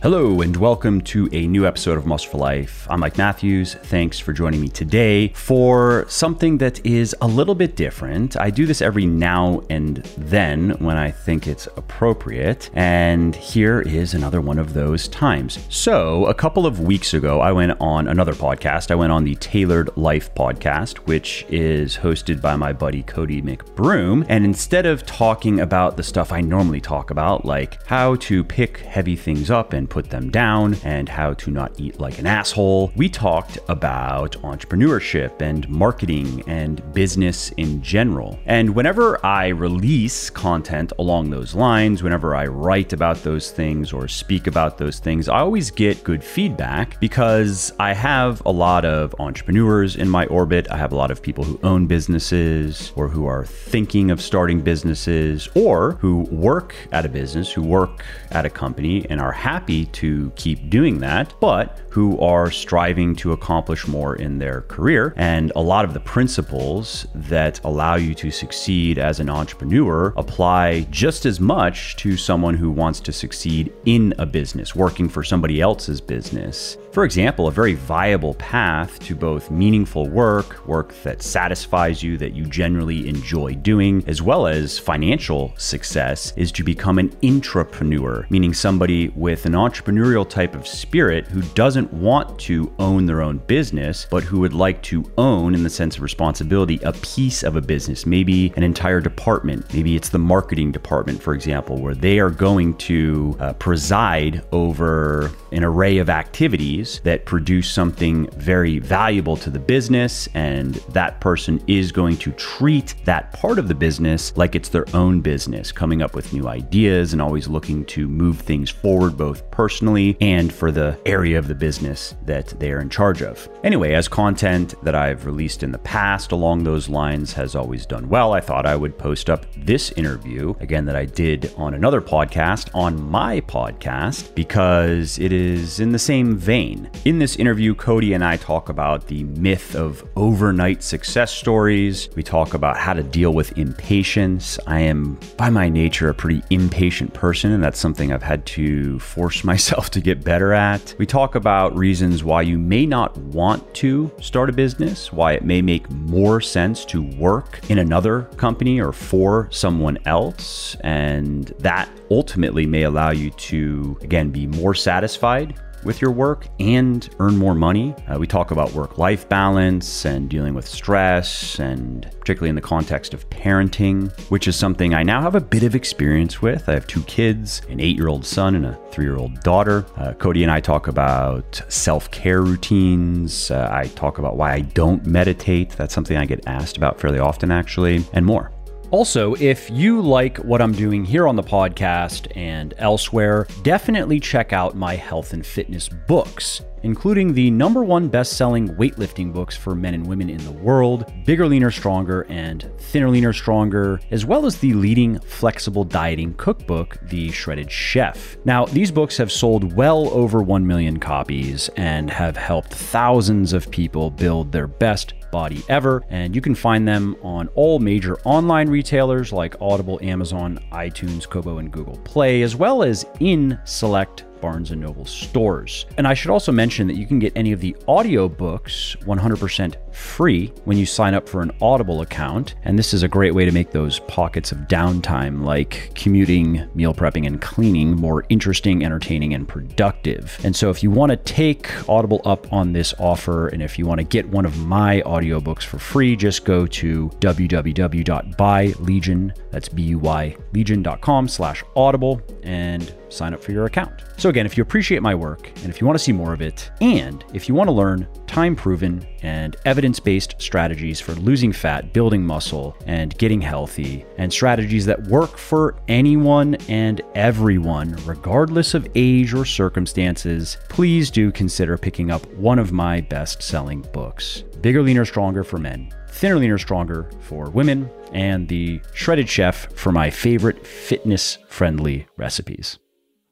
Hello, and welcome to a new episode of Muscle for Life. I'm Mike Matthews. Thanks for joining me today for something that is a little bit different. I do this every now and then when I think it's appropriate, and here is another one of those times. So, a couple of weeks ago, I went on another podcast. I went on the Tailored Life podcast, which is hosted by my buddy Cody McBroom. And instead of talking about the stuff I normally talk about, like how to pick heavy things up and put them down and how to not eat like an asshole. We talked about entrepreneurship and marketing and business in general. And whenever I release content along those lines, whenever I write about those things or speak about those things, I always get good feedback because I have a lot of entrepreneurs in my orbit. I have a lot of people who own businesses or who are thinking of starting businesses or who work at a business, who work at a company and are happy to keep doing that, but who are striving to accomplish more in their career. And a lot of the principles that allow you to succeed as an entrepreneur apply just as much to someone who wants to succeed in a business, working for somebody else's business. For example, a very viable path to both meaningful work, work that satisfies you, that you generally enjoy doing, as well as financial success, is to become an intrapreneur, meaning somebody with an entrepreneurial type of spirit who doesn't want to own their own business, but who would like to own, in the sense of responsibility, a piece of a business, maybe an entire department. Maybe it's the marketing department, for example, where they are going to uh, preside over an array of activities that produce something very valuable to the business. And that person is going to treat that part of the business like it's their own business, coming up with new ideas and always looking to move things forward, both personally and for the area of the business that they are in charge of. Anyway, as content that I've released in the past along those lines has always done well, I thought I would post up this interview again that I did on another podcast on my podcast because it is in the same vein. In this interview, Cody and I talk about the myth of overnight success stories. We talk about how to deal with impatience. I am, by my nature, a pretty impatient person, and that's something I've had to force myself to get better at. We talk about reasons why you may not want to start a business, why it may make more sense to work in another company or for someone else. And that ultimately may allow you to, again, be more satisfied with your work and earn more money. Uh, we talk about work life balance and dealing with stress, and particularly in the context of parenting, which is something I now have a bit of experience with. I have two kids an eight year old son and a three year old daughter. Uh, Cody and I talk about self care routines. Uh, I talk about why I don't meditate. That's something I get asked about fairly often, actually, and more. Also, if you like what I'm doing here on the podcast and elsewhere, definitely check out my health and fitness books, including the number one best selling weightlifting books for men and women in the world Bigger, Leaner, Stronger, and Thinner, Leaner, Stronger, as well as the leading flexible dieting cookbook, The Shredded Chef. Now, these books have sold well over 1 million copies and have helped thousands of people build their best body ever. And you can find them on all major online retailers like Audible, Amazon, iTunes, Kobo, and Google Play, as well as in select Barnes & Noble stores. And I should also mention that you can get any of the audiobooks 100% free when you sign up for an Audible account. And this is a great way to make those pockets of downtime like commuting, meal prepping, and cleaning more interesting, entertaining, and productive. And so if you want to take Audible up on this offer and if you want to get one of my audiobooks for free, just go to www.buylegion, that's B-U-Y, legion.com slash audible and sign up for your account. So again, if you appreciate my work and if you want to see more of it, and if you want to learn time proven and evidence based strategies for losing fat, building muscle, and getting healthy, and strategies that work for anyone and everyone, regardless of age or circumstances, please do consider picking up one of my best selling books Bigger, Leaner, Stronger for Men. Thinner, Leaner, Stronger for women, and the Shredded Chef for my favorite fitness friendly recipes.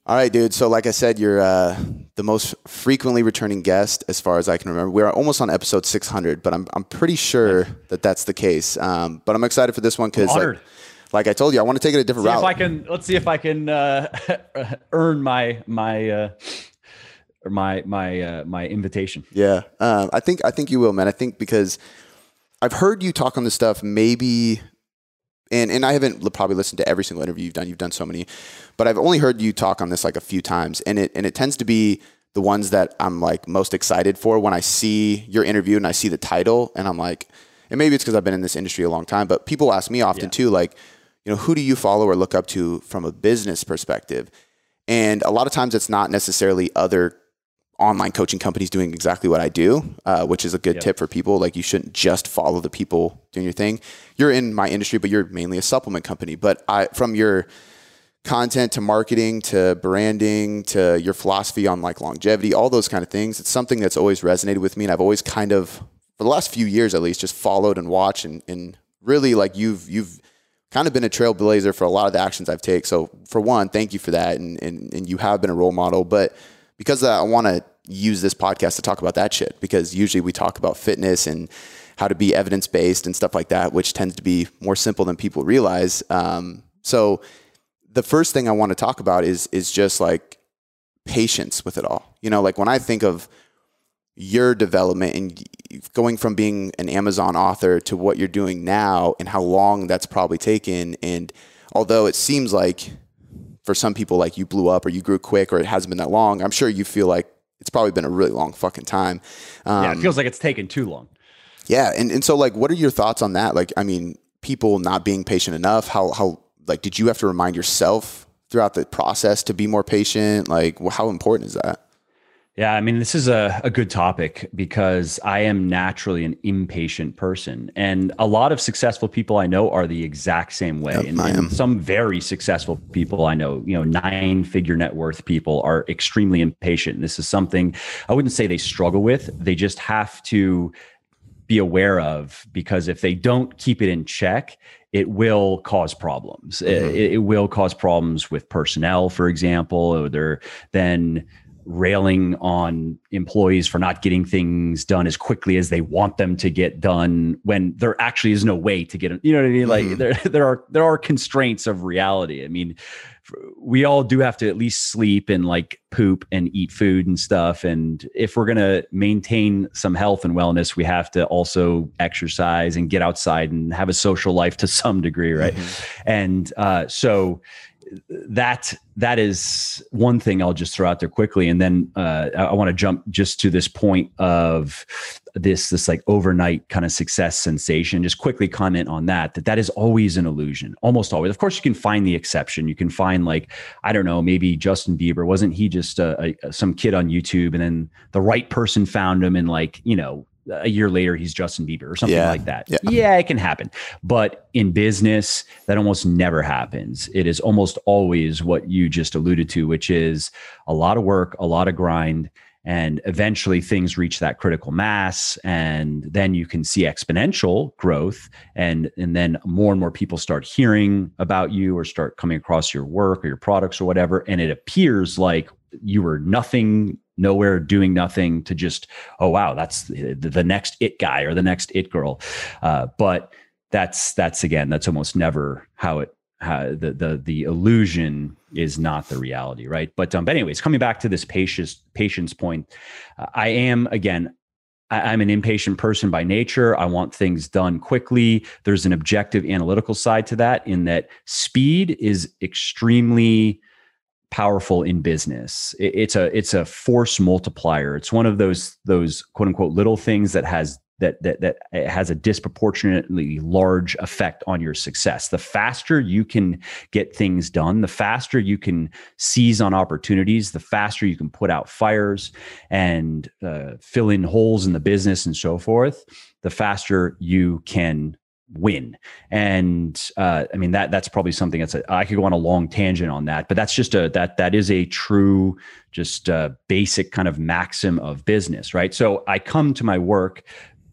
All right, dude. So, like I said, you're uh, the most frequently returning guest as far as I can remember. We're almost on episode 600, but I'm, I'm pretty sure that that's the case. Um, but I'm excited for this one because like, like I told you, I want to take it a different see route. If I can, let's see if I can uh, earn my my uh, my my uh, my invitation. Yeah, um, I think I think you will, man. I think because I've heard you talk on this stuff, maybe, and and I haven't probably listened to every single interview you've done. You've done so many, but I've only heard you talk on this like a few times, and it and it tends to be the ones that I'm like most excited for when I see your interview and I see the title, and I'm like, and maybe it's because I've been in this industry a long time, but people ask me often yeah. too, like, you know, who do you follow or look up to from a business perspective? And a lot of times it's not necessarily other online coaching companies doing exactly what I do, uh, which is a good yep. tip for people. Like you shouldn't just follow the people doing your thing. You're in my industry, but you're mainly a supplement company. But I, from your content to marketing to branding to your philosophy on like longevity, all those kind of things, it's something that's always resonated with me. And I've always kind of, for the last few years at least, just followed and watched and, and really like you've, you've, kind of been a trailblazer for a lot of the actions I've taken. So for one, thank you for that. And, and, and you have been a role model, but because I want to use this podcast to talk about that shit because usually we talk about fitness and how to be evidence based and stuff like that, which tends to be more simple than people realize. Um, so the first thing I want to talk about is is just like patience with it all. You know, like when I think of your development and going from being an Amazon author to what you're doing now and how long that's probably taken and although it seems like for some people like you blew up or you grew quick or it hasn't been that long. I'm sure you feel like it's probably been a really long fucking time. Um, yeah, it um, feels like it's taken too long. Yeah, and and so like, what are your thoughts on that? Like, I mean, people not being patient enough. How how like did you have to remind yourself throughout the process to be more patient? Like, how important is that? Yeah, I mean, this is a, a good topic because I am naturally an impatient person. And a lot of successful people I know are the exact same way. Yep, and, and, some very successful people I know, you know, nine figure net worth people are extremely impatient. And this is something I wouldn't say they struggle with, they just have to be aware of because if they don't keep it in check, it will cause problems. Mm-hmm. It, it, will cause problems with personnel, for example, or they're then railing on employees for not getting things done as quickly as they want them to get done when there actually is no way to get them you know what i mean like mm-hmm. there there are there are constraints of reality i mean we all do have to at least sleep and like poop and eat food and stuff and if we're going to maintain some health and wellness we have to also exercise and get outside and have a social life to some degree right mm-hmm. and uh, so that that is one thing I'll just throw out there quickly, and then uh, I, I want to jump just to this point of this this like overnight kind of success sensation. Just quickly comment on that. That that is always an illusion, almost always. Of course, you can find the exception. You can find like I don't know, maybe Justin Bieber wasn't he just a, a, some kid on YouTube, and then the right person found him, and like you know a year later he's Justin Bieber or something yeah. like that. Yeah. yeah, it can happen. But in business, that almost never happens. It is almost always what you just alluded to, which is a lot of work, a lot of grind, and eventually things reach that critical mass and then you can see exponential growth and and then more and more people start hearing about you or start coming across your work or your products or whatever and it appears like you were nothing nowhere doing nothing to just oh wow that's the, the next it guy or the next it girl. Uh, but that's that's again that's almost never how it how the the the illusion is not the reality right? But um but anyways coming back to this patience patience point uh, i am again I, i'm an impatient person by nature. I want things done quickly. There's an objective analytical side to that in that speed is extremely powerful in business. It's a it's a force multiplier. It's one of those those quote unquote little things that has that that that has a disproportionately large effect on your success. The faster you can get things done, the faster you can seize on opportunities, the faster you can put out fires and uh, fill in holes in the business and so forth. The faster you can win. And uh, I mean that that's probably something that's a, I could go on a long tangent on that, but that's just a that that is a true just uh, basic kind of maxim of business, right? So I come to my work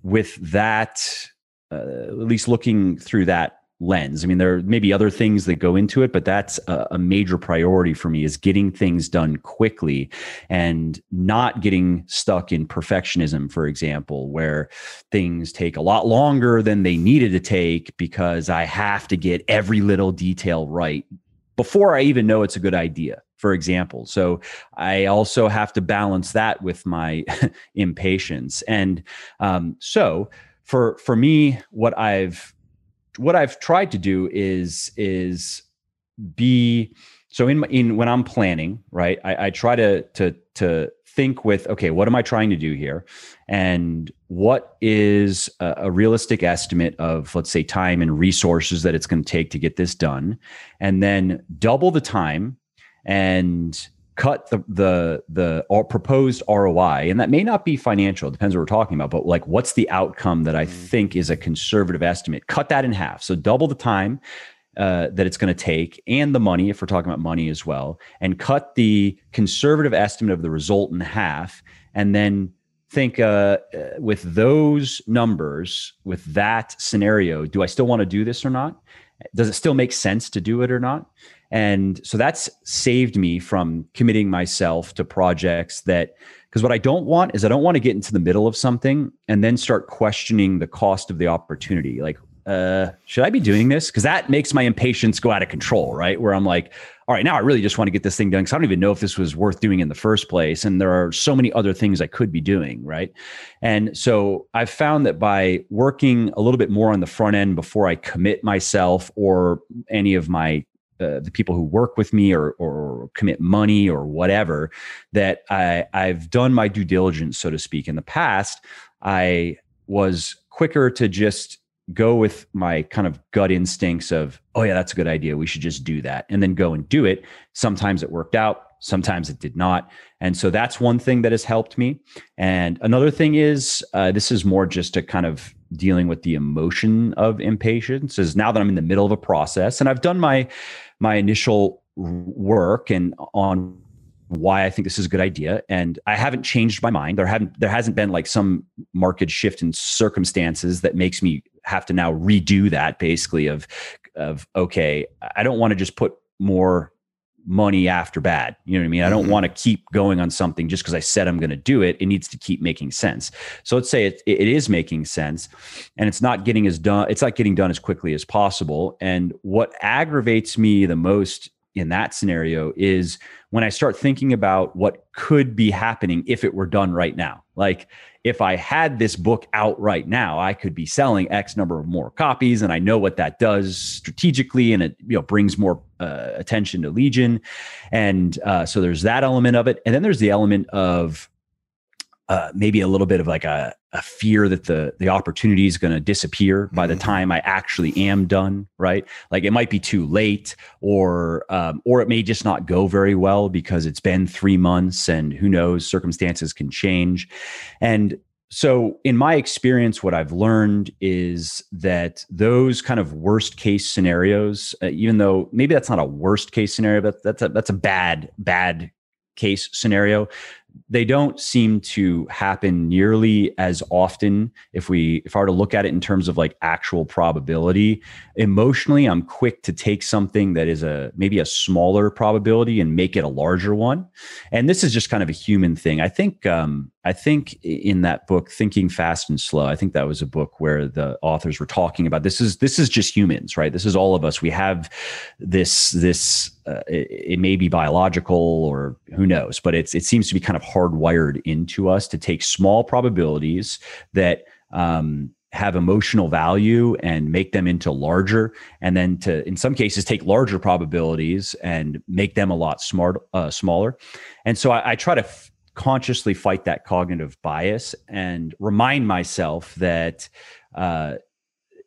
with that uh, at least looking through that lens. I mean, there may be other things that go into it, but that's a, a, major priority for me is getting things done quickly and not getting stuck in perfectionism, for example, where things take a lot longer than they needed to take because I have to get every little detail right before I even know it's a good idea for example. So I also have to balance that with my impatience. And um, so for for me, what I've what I've tried to do is is be so in in when I'm planning, right? I, I try to to to think with okay, what am I trying to do here, and what is a, a realistic estimate of let's say time and resources that it's going to take to get this done, and then double the time and cut the the the proposed ROI, and that may not be financial. It depends what we're talking about, but like, what's the outcome that I mm-hmm. think is a conservative estimate? Cut that in half, so double the time uh, that it's going to take, and the money, if we're talking about money as well, and cut the conservative estimate of the result in half, and then think uh, uh with those numbers, with that scenario, do I still want to do this or not? Does it still make sense to do it or not? And so that's saved me from committing myself to projects that, because what I don't want is I don't want to get into the middle of something and then start questioning the cost of the opportunity. Like, uh, should I be doing this? Because that makes my impatience go out of control, right? Where I'm like, all right, now I really just want to get this thing done because I don't even know if this was worth doing in the first place. And there are so many other things I could be doing, right? And so I've found that by working a little bit more on the front end before I commit myself or any of my the people who work with me or or commit money or whatever that I I've done my due diligence so to speak. In the past I was quicker to just go with my kind of gut instincts of oh yeah that's a good idea. We should just do that and then go and do it. Sometimes it worked out sometimes it did not. And so that's one thing that has helped me. And another thing is uh, this is more just a kind of dealing with the emotion of impatience is now that i'm in the middle of a process and i've done my my initial work and on why I think this is a good idea. And I haven't changed my mind. There haven't there hasn't been like some market shift in circumstances that makes me have to now redo that basically of of okay, I don't want to just put more money after bad. You know what I mean? I don't mm-hmm. want to keep going on something just because I said I'm going to do it. It needs to keep making sense. So let's say it, it is making sense and it's not getting as done. It's not getting done as quickly as possible. And what aggravates me the most in that scenario is when I start thinking about what could be happening if it were done right now. Like if I had this book out right now, I could be selling X number of more copies, and I know what that does strategically, and it you know brings more uh, attention to Legion, and uh, so there's that element of it, and then there's the element of uh, maybe a little bit of like a, a fear that the the opportunity is going to disappear by the mm-hmm. time I actually am done. Right, like it might be too late, or um, or it may just not go very well because it's been three months, and who knows, circumstances can change, and so in my experience what i've learned is that those kind of worst case scenarios uh, even though maybe that's not a worst case scenario but that's a that's a bad bad case scenario they don't seem to happen nearly as often. If we if i were to look at it in terms of like actual probability emotionally i'm quick to take something that is a maybe a smaller probability and make it a larger one. And this is just kind of a human thing. I think um, I think in that book, Thinking Fast and Slow, I think that was a book where the authors were talking about this is this is just humans, right? This is all of us. We have this this uh, it, it, may be biological or who knows, but it's it seems to be kind of hardwired into us to take small probabilities that um, have emotional value and make them into larger and then to in some cases take larger probabilities and make them a lot smart uh, smaller and so I, I try to f- consciously fight that cognitive bias and remind myself that uh,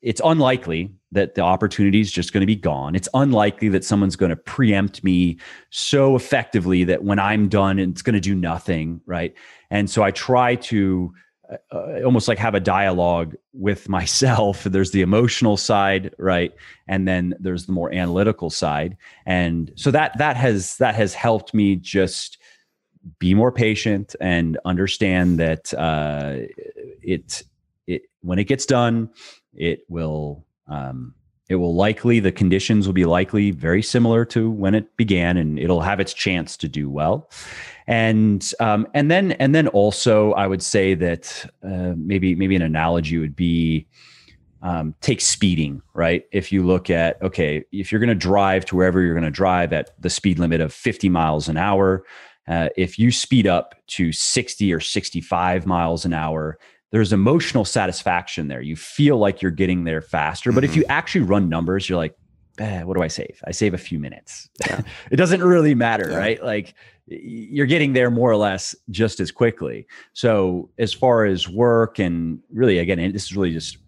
it's unlikely that the opportunity is just going to be gone. It's unlikely that someone's going to preempt me so effectively that when I'm done, it's going to do nothing. Right. And so I try to uh, uh almost like have a dialogue with myself. There's the emotional side, right, and then there's the more analytical side, and so that that has that has helped me just be more patient and understand that uh, it it when it gets done, it will um, It will likely, the conditions will be likely very similar to when it began, and it'll have its chance to do well. And um, and then and then also, I would say that uh, maybe maybe an analogy would be um, take speeding, right? If you look at okay, if you're going to drive to wherever you're going to drive at the speed limit of 50 miles an hour, uh, if you speed up to 60 or 65 miles an hour, there's emotional satisfaction there. You feel like you're getting there faster. But mm-hmm. if you actually run numbers, you're like, eh, what do I save? I save a few minutes. Yeah. it doesn't really matter, yeah. right? Like you're getting there more or less just as quickly. So as far as work and really, again, this is really just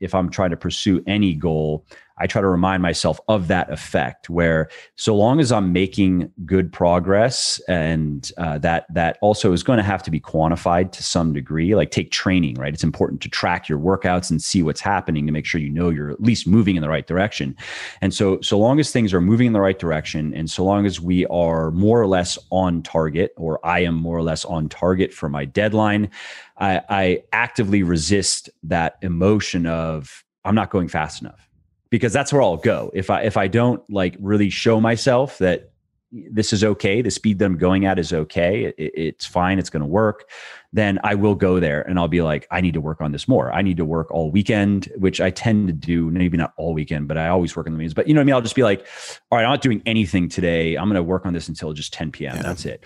if I'm trying to pursue any goal, I try to remind myself of that effect where so long as I'm making good progress and uh, that that also is going to have to be quantified to some degree like take training right it's important to track your workouts and see what's happening to make sure you know you're at least moving in the right direction and so so long as things are moving in the right direction and so long as we are more or less on target or I am more or less on target for my deadline I, I actively resist that emotion of I'm not going fast enough because that's where I'll go. If I if I don't like really show myself that this is okay, the speed that I'm going at is okay, it, it's fine, it's going to work, then I will go there and I'll be like, I need to work on this more. I need to work all weekend, which I tend to do, maybe not all weekend, but I always work on the meetings. But you know what I mean? I'll just be like, all right, I'm not doing anything today. I'm going to work on this until just 10 p.m. Yeah. That's it.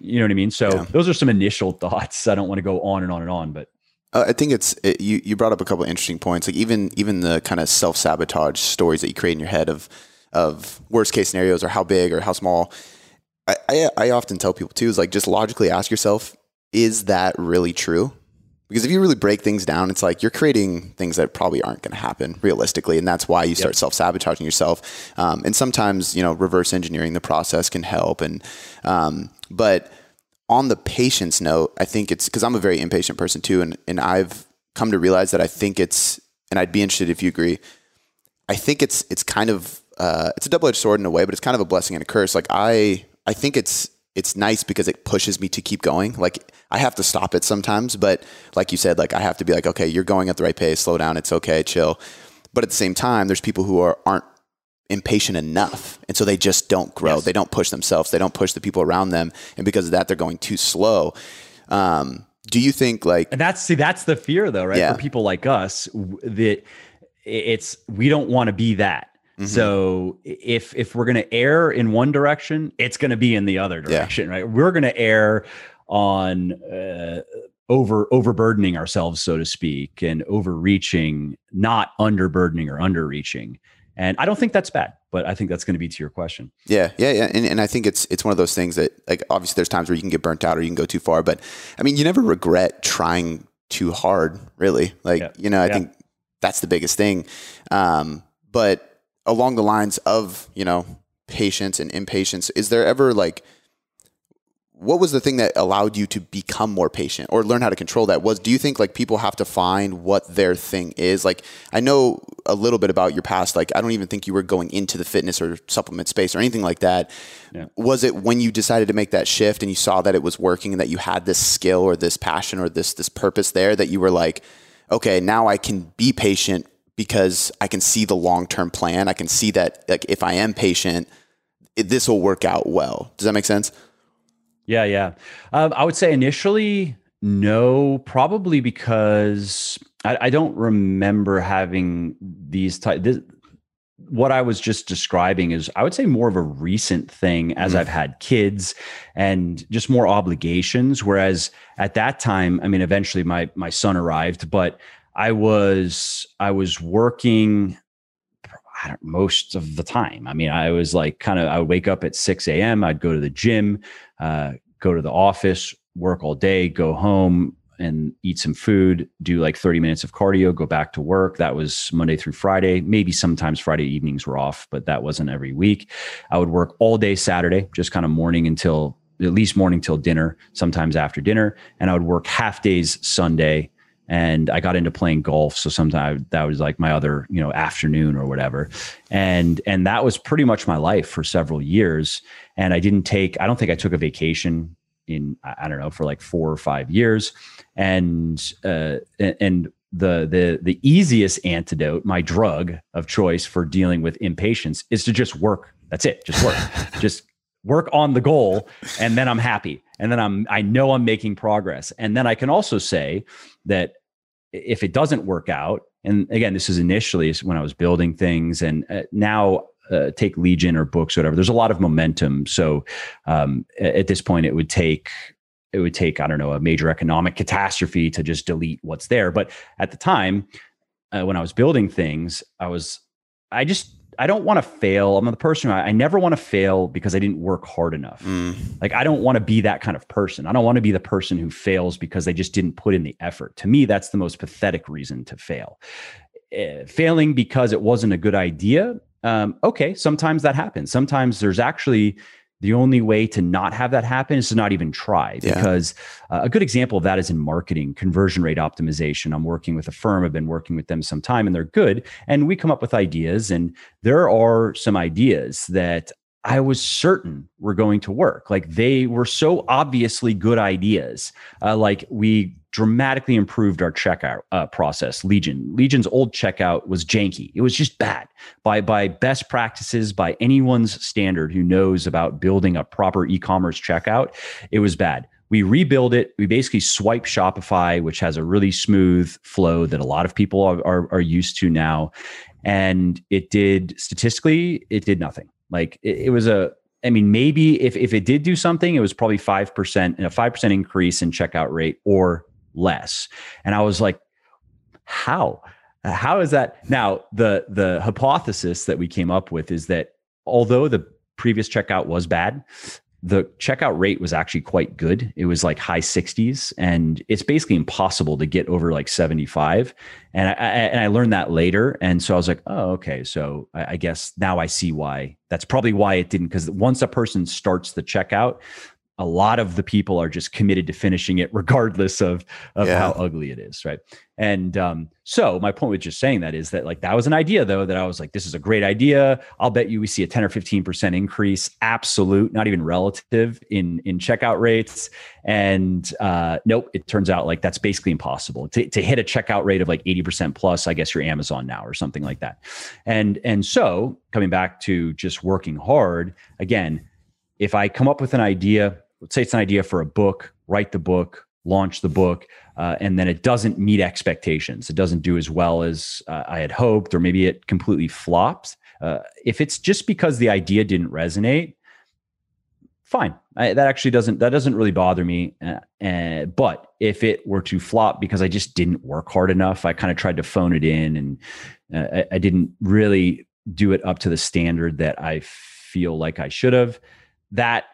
You know what I mean? So yeah. those are some initial thoughts. I don't want to go on and on and on, but uh, I think it's it, you. You brought up a couple interesting points, like even even the kind of self sabotage stories that you create in your head of of worst case scenarios or how big or how small. I, I, I often tell people too is like just logically ask yourself, is that really true? Because if you really break things down, it's like you're creating things that probably aren't going to happen realistically, and that's why you start yep. self sabotaging yourself. Um, and sometimes you know reverse engineering the process can help, and um, but on the patience note, I think it's because I'm a very impatient person too, and and I've come to realize that I think it's, and I'd be interested if you agree. I think it's it's kind of uh, it's a double edged sword in a way, but it's kind of a blessing and a curse. Like I I think it's it's nice because it pushes me to keep going. Like I have to stop it sometimes, but like you said, like I have to be like, okay, you're going at the right pace. Slow down. It's okay. Chill. But at the same time, there's people who are aren't impatient enough. And so they just don't grow. Yes. They don't push themselves. They don't push the people around them. And because of that, they're going too slow. Um, do you think like and that's see that's the fear though right yeah. for people like us that it's we don't want to be that mm-hmm. so if if we're going to err in one direction it's going to be in the other direction yeah. right we're going to err on uh, over overburdening ourselves so to speak and overreaching not underburdening or underreaching and I don't think that's bad, but I think that's going to be to your question. Yeah, yeah, yeah. And, and I think it's it's one of those things that like obviously there's times where you can get burnt out or you can go too far, but I mean you never regret trying too hard, really. Like yeah. you know, I yeah. think that's the biggest thing. Um, but along the lines of you know patience and impatience, is there ever like what was the thing that allowed you to become more patient or learn how to control that? Was do you think like people have to find what their thing is? Like i know a little bit about your past like i don't even think you were going into the fitness or supplement space or anything like that. Yeah. was it when you decided to make that shift and you saw that it was working and that you had this skill or this passion or this this purpose there that you were like okay now i can be patient because i can see the long-term plan i can see that like if i am patient this will work out well does that make sense yeah, yeah. Um, I would say initially, no, probably because I, I don't remember having these type. This, what I was just describing is, I would say, more of a recent thing as mm. I've had kids and just more obligations. Whereas at that time, I mean, eventually my my son arrived, but I was I was working most of the time. I mean, I was like kind of, I would wake up at 6 a.m., I'd go to the gym, uh, go to the office, work all day, go home and eat some food, do like 30 minutes of cardio, go back to work. That was Monday through Friday. Maybe sometimes Friday evenings were off, but that wasn't every week. I would work all day Saturday, just kind of morning until at least morning till dinner, sometimes after dinner. And I would work half days Sunday and I got into playing golf. So sometimes that was like my other, you know, afternoon or whatever. And and that was pretty much my life for several years. And I didn't take, I don't think I took a vacation in, I don't know, for like four or five years. And uh, and the the the easiest antidote, my drug of choice for dealing with impatience is to just work. That's it. Just work. just work on the goal and then I'm happy. And then I'm I know I'm making progress. And then I can also say that if it doesn't work out, and again, this is initially when I was building things, and uh, now uh, take Legion or books, or whatever. There's a lot of momentum. So um, at this point, it would take it would take I don't know a major economic catastrophe to just delete what's there. But at the time, uh, when I was building things, I was I just I don't want to fail. I'm the person I, I never want to fail because I didn't work hard enough. Mm. Like I don't want to be that kind of person. I don't want to be the person who fails because they just didn't put in the effort. To me, that's the most pathetic reason to fail. Uh, failing because it wasn't a good idea. Um, okay, sometimes that happens. Sometimes there's actually the only way to not have that happen is to not even try yeah. because uh, a good example of that is in marketing conversion rate optimization. I'm working with a firm. I've been working with them some time and they're good. And we come up with ideas and there are some ideas that I was certain were going to work. Like they were so obviously good ideas. Uh, like we dramatically improved our checkout uh, process. Legion, Legion's old checkout was janky. It was just bad by by best practices, by anyone's standard who knows about building a proper e-commerce checkout. It was bad. We rebuild it. We basically swipe Shopify, which has a really smooth flow that a lot of people are, are, are used to now. And it did statistically, it did nothing like it, it was a I mean, maybe if, if it did do something, it was probably 5% and a 5% increase in checkout rate or less. And I was like, how? How is that? Now, the the hypothesis that we came up with is that although the previous checkout was bad, the checkout rate was actually quite good. It was like high 60s, and it's basically impossible to get over like 75. And I, I, and I learned that later, and so I was like, oh, okay. So I, I guess now I see why. That's probably why it didn't. Because once a person starts the checkout, a lot of the people are just committed to finishing it regardless of of yeah. how ugly it is right? And um, so my point with just saying that is that like that was an idea though that i was like this is a great idea. I'll bet you we see a 10 or 15% increase absolute not even relative in in checkout rates. And uh, nope it turns out like that's basically impossible. To, to hit a checkout rate of like 80% plus i guess you're amazon now or something like that. And and so coming back to just working hard again if i come up with an idea let's say it's an idea for a book, write the book, launch the book, uh, and then it doesn't meet expectations. It doesn't do as well as uh, I had hoped, or maybe it completely flops. Uh, if it's just because the idea didn't resonate, fine. I, that actually doesn't that doesn't really bother me. Uh, but if it were to flop because I just didn't work hard enough, I kind of tried to phone it in, and uh, I, I didn't really do it up to the standard that I feel like I should have. That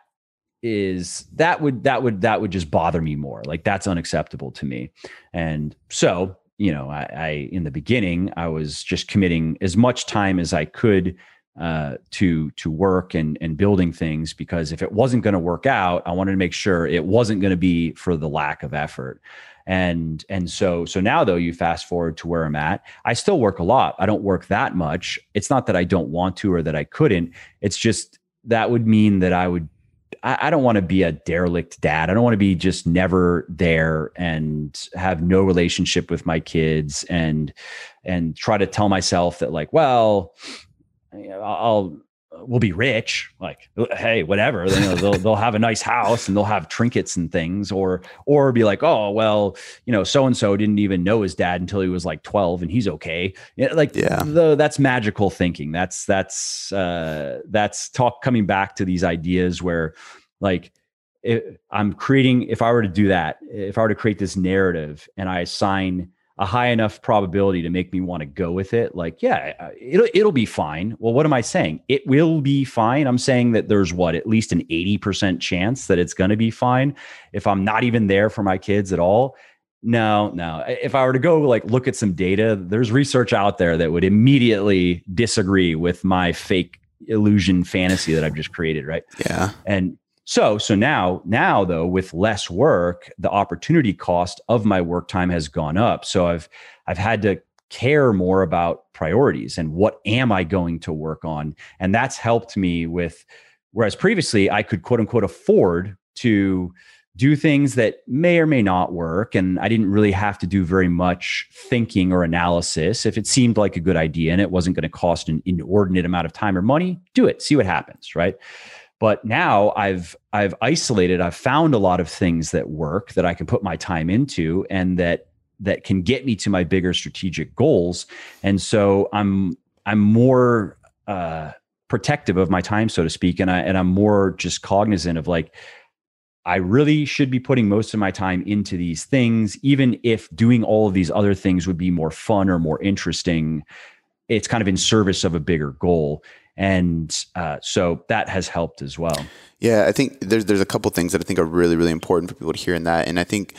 is that would that would that would just bother me more. Like that's unacceptable to me. And so you know I, I in the beginning i was just committing as much time as i could uh, to to work and and building things because if it wasn't going to work out i wanted to make sure it wasn't going to be for the lack of effort. And and so so now though you fast forward to where i'm at i still work a lot. I don't work that much. It's not that i don't want to or that i couldn't. It's just that would mean that i would I, I don't want to be a derelict dad. I don't want to be just never there and have no relationship with my kids and and try to tell myself that like, well, I'll we'll be rich like hey whatever. You know, they'll, they'll have a nice house and they'll have trinkets and things or or be like oh well you know so and so didn't even know his dad until he was like 12 and he's okay. Like yeah. the, that's magical thinking. That's that's uh that's talk coming back to these ideas where like i'm creating if i were to do that if i were to create this narrative and i assign a high enough probability to make me want to go with it like yeah it'll it'll be fine. Well what am i saying? It will be fine. I'm saying that there's what at least an 80% chance that it's going to be fine if i'm not even there for my kids at all. No no. If i were to go like look at some data there's research out there that would immediately disagree with my fake illusion fantasy that i've just created right? Yeah. And so, so now, now though, with less work, the opportunity cost of my work time has gone up. So I've, I've had to care more about priorities and what am I going to work on? And that's helped me with, whereas previously I could quote unquote afford to do things that may or may not work. And I didn't really have to do very much thinking or analysis. If it seemed like a good idea and it wasn't going to cost an inordinate amount of time or money, do it, see what happens, right? But now I've I've isolated, I've found a lot of things that work that I can put my time into and that that can get me to my bigger strategic goals. And so I'm I'm more uh protective of my time, so to speak. And I and I'm more just cognizant of like I really should be putting most of my time into these things, even if doing all of these other things would be more fun or more interesting. It's kind of in service of a bigger goal. And uh, so that has helped as well. Yeah, I think there's there's a couple things that I think are really really important for people to hear in that, and I think,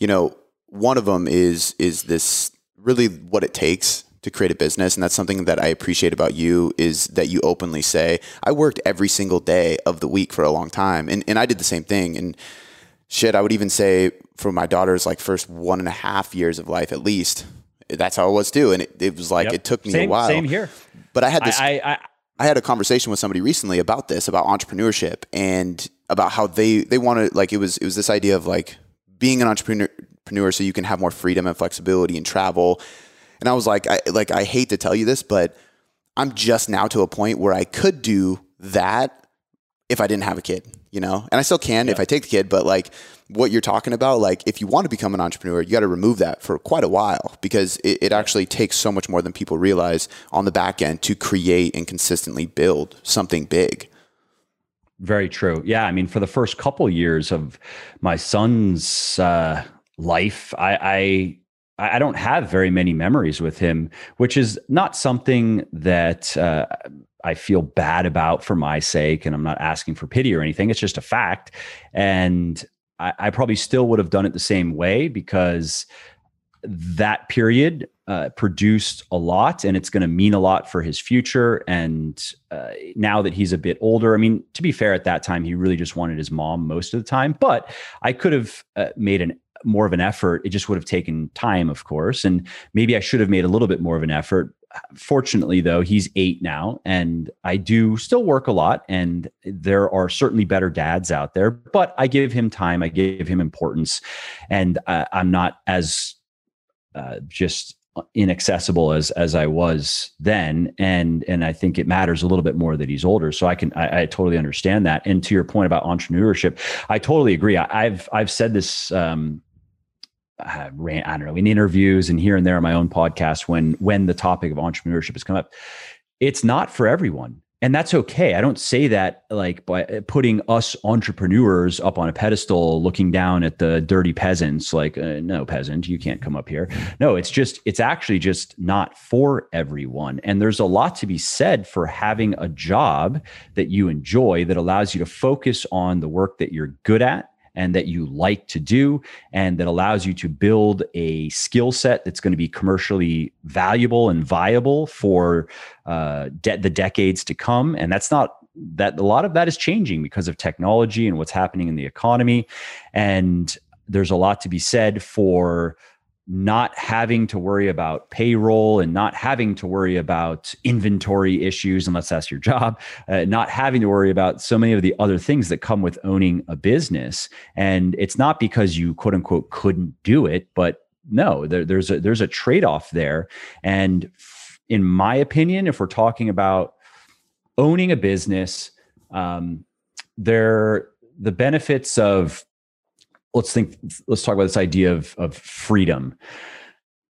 you know, one of them is is this really what it takes to create a business. And that's something that I appreciate about you is that you openly say I worked every single day of the week for a long time. And, and I did the same thing. And shit I would even say for my daughter's like first one and a half years of life at least that's how it was too. And it, it was like yep. it took me same, a while. same here. But I had this I, I, I had a conversation with somebody recently about this about entrepreneurship and about how they they wanted like it was it was this idea of like being an entrepreneur so you can have more freedom and flexibility and travel. And I was like, I, like I hate to tell you this, but I'm just now to a point where I could do that if I didn't have a kid, you know, and I still can yeah. if I take the kid. But like what you're talking about, like if you want to become an entrepreneur, you got to remove that for quite a while because it, it actually takes so much more than people realize on the back end to create and consistently build something big. Very true. Yeah, I mean, for the first couple years of my son's uh, life, I, I I don't have very many memories with him, which is not something that uh, I feel bad about for my sake. And I'm not asking for pity or anything. It's just a fact. And I, I probably still would have done it the same way because that period uh, produced a lot and it's going to mean a lot for his future. And uh, now that he's a bit older, I mean, to be fair, at that time, he really just wanted his mom most of the time. But I could have uh, made an more of an effort. It just would have taken time, of course. And maybe I should have made a little bit more of an effort. Fortunately, though, he's eight now, and I do still work a lot. And there are certainly better dads out there, but I give him time, I give him importance, and uh, I'm not as uh, just inaccessible as as I was then and and I think it matters a little bit more that he's older so I can I, I totally understand that and to your point about entrepreneurship I totally agree I, have I've said this um uh, ran, I don't know, in interviews and here and there on my own podcast when when the topic of entrepreneurship has come up. It's not for everyone. And that's okay. I don't say that like by putting us entrepreneurs up on a pedestal, looking down at the dirty peasants, like, uh, no, peasant, you can't come up here. No, it's just, it's actually just not for everyone. And there's a lot to be said for having a job that you enjoy that allows you to focus on the work that you're good at and that you like to do and that allows you to build a skill set that's going to be commercially valuable and viable for uh, de- the decades to come. And that's not that a lot of that is changing because of technology and what's happening in the economy. And there's a lot to be said for not having to worry about payroll and not having to worry about inventory issues unless that's your job uh, not having to worry about so many of the other things that come with owning a business. And it's not because you quote unquote couldn't do it but no there, there's a there's a trade-off there. And f- in my opinion if we're talking about owning a business um, there the benefits of let's think let's talk about this idea of of freedom.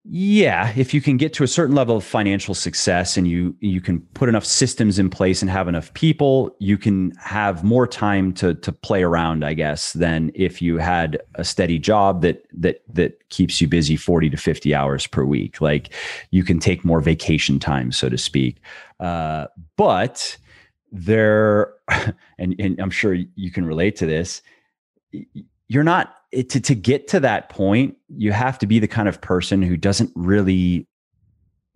Yeah if you can get to a certain level of financial success and you you can put enough systems in place and have enough people you can have more time to to play around i guess than if you had a steady job that that that keeps you busy 40 to 50 hours per week. Like you can take more vacation time so to speak. Uh, but there and, and i'm sure you can relate to this you're not to, to get to that point you have to be the kind of person who doesn't really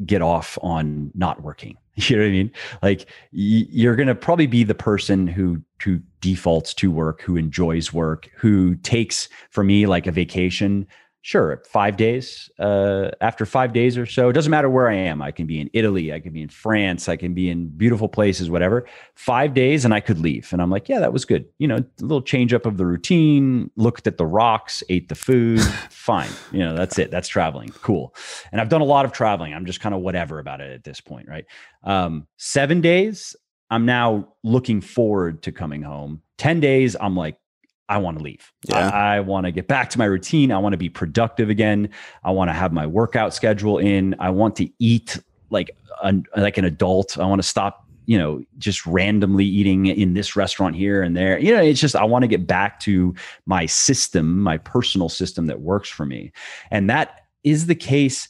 get off on not working. You know what i mean? Like you're going to probably be the person who who defaults to work who enjoys work who takes for me like a vacation sure five days uh, after five days or so it doesn't matter where i am. I can be in italy i can be in france i can be in beautiful places whatever. Five days and i could leave. And i'm like yeah that was good. You know a little change up of the routine looked at the rocks ate the food fine. You know that's it that's traveling. Cool. And i've done a lot of traveling. I'm just kind of whatever about it at this point right? Um, seven days i'm now looking forward to coming home. 10 days i'm like I want to leave. Yeah. I, I want to get back to my routine. I want to be productive again. I want to have my workout schedule in. I want to eat like an, like an adult. I want to stop, you know, just randomly eating in this restaurant here and there. You know, it's just I want to get back to my system, my personal system that works for me. And that is the case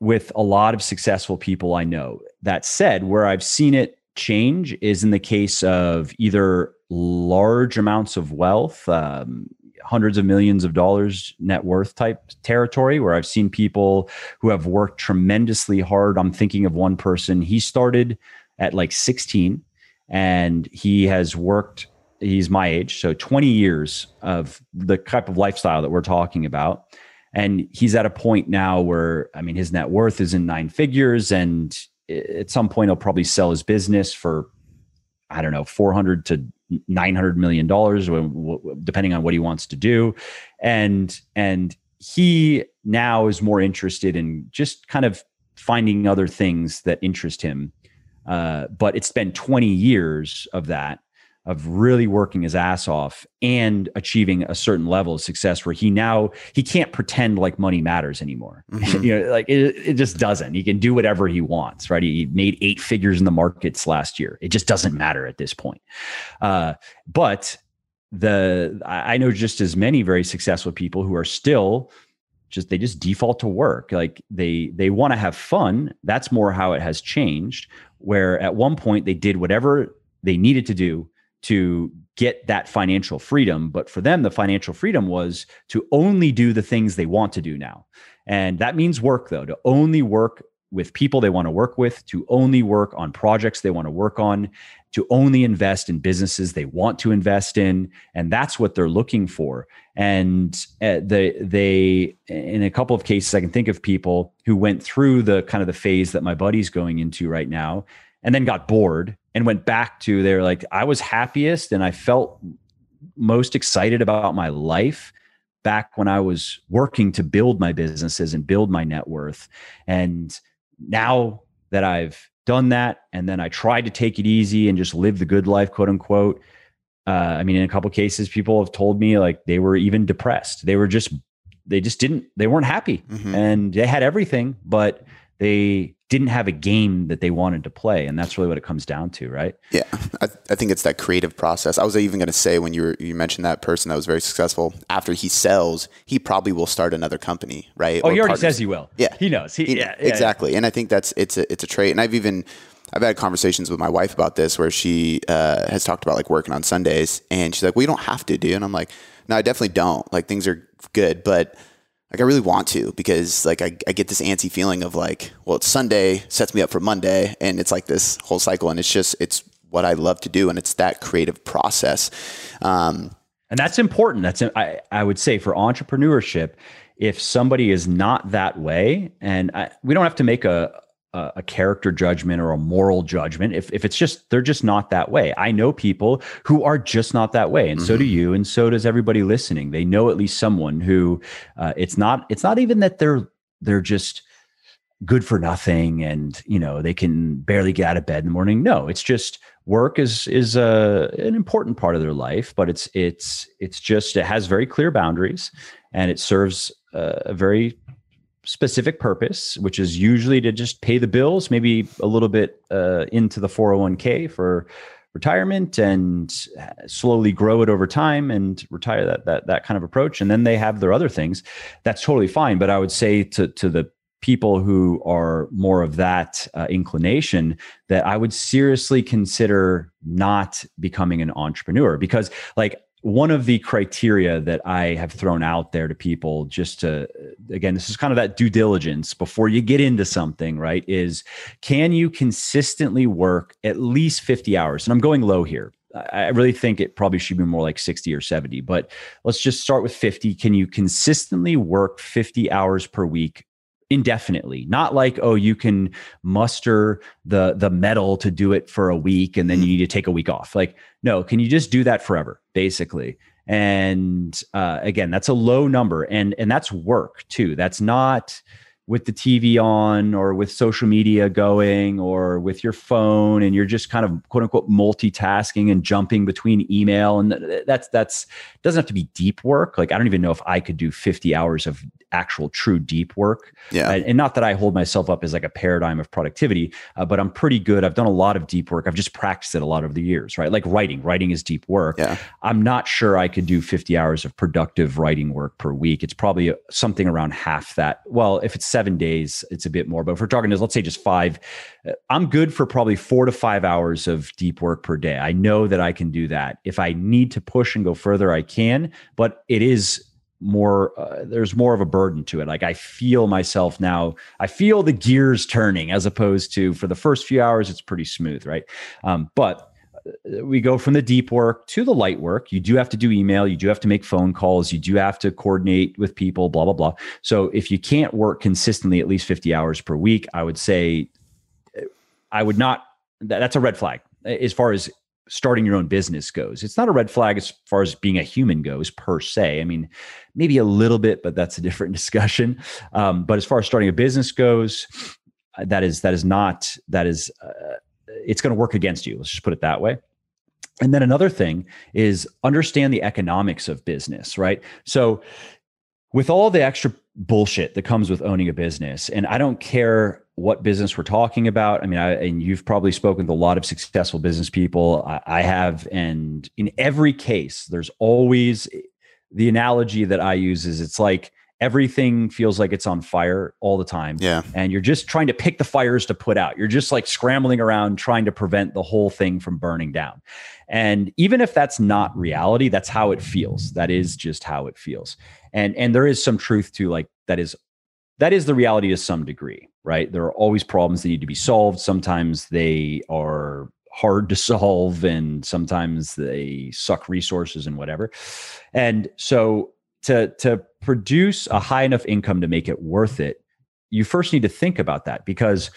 with a lot of successful people I know. That said, where I've seen it change is in the case of either large amounts of wealth, um, hundreds of millions of dollars net worth type territory where I've seen people who have worked tremendously hard. I'm thinking of one person, he started at like 16 and he has worked he's my age so 20 years of the type of lifestyle that we're talking about and he's at a point now where i mean his net worth is in nine figures and at some point he'll probably sell his business for i don't know 400 to 900 million dollars depending on what he wants to do. And and he now is more interested in just kind of finding other things that interest him. Uh, but it's been 20 years of that of really working his ass off and achieving a certain level of success where he now he can't pretend like money matters anymore. Mm-hmm. you know like it, it just doesn't. He can do whatever he wants right? He made eight figures in the markets last year. It just doesn't matter at this point. Uh, but the i know just as many very successful people who are still just they just default to work. Like they they want to have fun. That's more how it has changed where at one point they did whatever they needed to do to get that financial freedom. But for them, the financial freedom was to only do the things they want to do now. And that means work, though, to only work with people they want to work with, to only work on projects they want to work on, to only invest in businesses they want to invest in. And that's what they're looking for. And uh, they, they, in a couple of cases, I can think of people who went through the kind of the phase that my buddy's going into right now and then got bored and went back to they're like I was happiest and I felt most excited about my life back when I was working to build my businesses and build my net worth. And now that I've done that and then I tried to take it easy and just live the good life, quote unquote. Uh, I mean, in a couple cases, people have told me like they were even depressed. They were just, they just didn't, they weren't happy mm-hmm. and they had everything, but they didn't have a game that they wanted to play and that's really what it comes down to right? Yeah i, I think it's that creative process. I was even going to say when you were, you mentioned that person that was very successful after he sells he probably will start another company right? Oh or he already partners. says he will. Yeah. He knows. He, he yeah, yeah, exactly. Yeah. and i think that's it's a it's a trait. And i've even I've had conversations with my wife about this where she uh, has talked about like working on Sundays and she's like, well, you don't have to do. And I'm like, no, I definitely don't. Like things are good, but like I really want to because like I, I get this antsy feeling of like, well, it's Sunday, sets me up for Monday, and it's like this whole cycle, and it's just it's what I love to do, and it's that creative process. Um, and that's important. That's I I would say for entrepreneurship, if somebody is not that way, and I, we don't have to make a a, a character judgment or a moral judgment if, if it's just they're just not that way i know people who are just not that way and mm-hmm. so do mm-hmm. you and so does everybody listening they know at least someone who uh, it's not it's not even that they're they're just good for nothing and you know they can barely get out of bed in the morning no it's just work is is a, uh, an important part of their life but it's it's it's just it has very clear boundaries and it serves uh, a very specific purpose, which is usually to just pay the bills, maybe a little bit uh, into the 401k for retirement and slowly grow it over time and retire that that that kind of approach. And then they have their other things. That's totally fine. But i would say to to the people who are more of that uh, inclination that i would seriously consider not becoming an entrepreneur because like one of the criteria that I have thrown out there to people just to again this is kind of that due diligence before you get into something right is can you consistently work at least 50 hours? And I'm going low here. I really think it probably should be more like 60 or 70, but let's just start with 50. Can you consistently work 50 hours per week indefinitely? Not like oh you can muster the the mettle to do it for a week and then you mm-hmm. need to take a week off. Like no can you just do that forever basically. And uh, again that's a low number and and that's work too. That's not with the TV on or with social media going or with your phone and you're just kind of quote unquote multitasking and jumping between email and that's that's doesn't have to be deep work like I don't even know if I could do 50 hours of actual true deep work. Yeah. And, and not that I hold myself up as like a paradigm of productivity, uh, but I'm pretty good. I've done a lot of deep work. I've just practiced it a lot over the years, right? Like writing, writing is deep work. Yeah. I'm not sure I could do 50 hours of productive writing work per week. It's probably something around half that. Well, if it's seven days, it's a bit more, but if we're talking, let's say just five, uh, I'm good for probably four to five hours of deep work per day. I know that I can do that. If I need to push and go further, I can, but it is more uh, there's more of a burden to it like i feel myself now i feel the gears turning as opposed to for the first few hours it's pretty smooth right um, but we go from the deep work to the light work you do have to do email you do have to make phone calls you do have to coordinate with people blah blah blah so if you can't work consistently at least 50 hours per week i would say uh, i would not that's a red flag as far as starting your own business goes. It's not a red flag as far as being a human goes per se. I mean, maybe a little bit, but that's a different discussion. Um, but as far as starting a business goes, uh, that is that is not that is uh, it's going to work against you. Let's just put it that way. And then another thing is understand the economics of business, right? So with all the extra bullshit that comes with owning a business, and I don't care what business we're talking about. I mean, I, and you've probably spoken to a lot of successful business people. I, I have, and in every case, there's always the analogy that I use is it's like everything feels like it's on fire all the time. Yeah. And you're just trying to pick the fires to put out. You're just like scrambling around trying to prevent the whole thing from burning down. And even if that's not reality, that's how it feels. That is just how it feels. And and there is some truth to like that is that is the reality to some degree right? There are always problems that need to be solved. Sometimes they are hard to solve and sometimes they suck resources and whatever. And so to to produce a high enough income to make it worth it, you first need to think about that because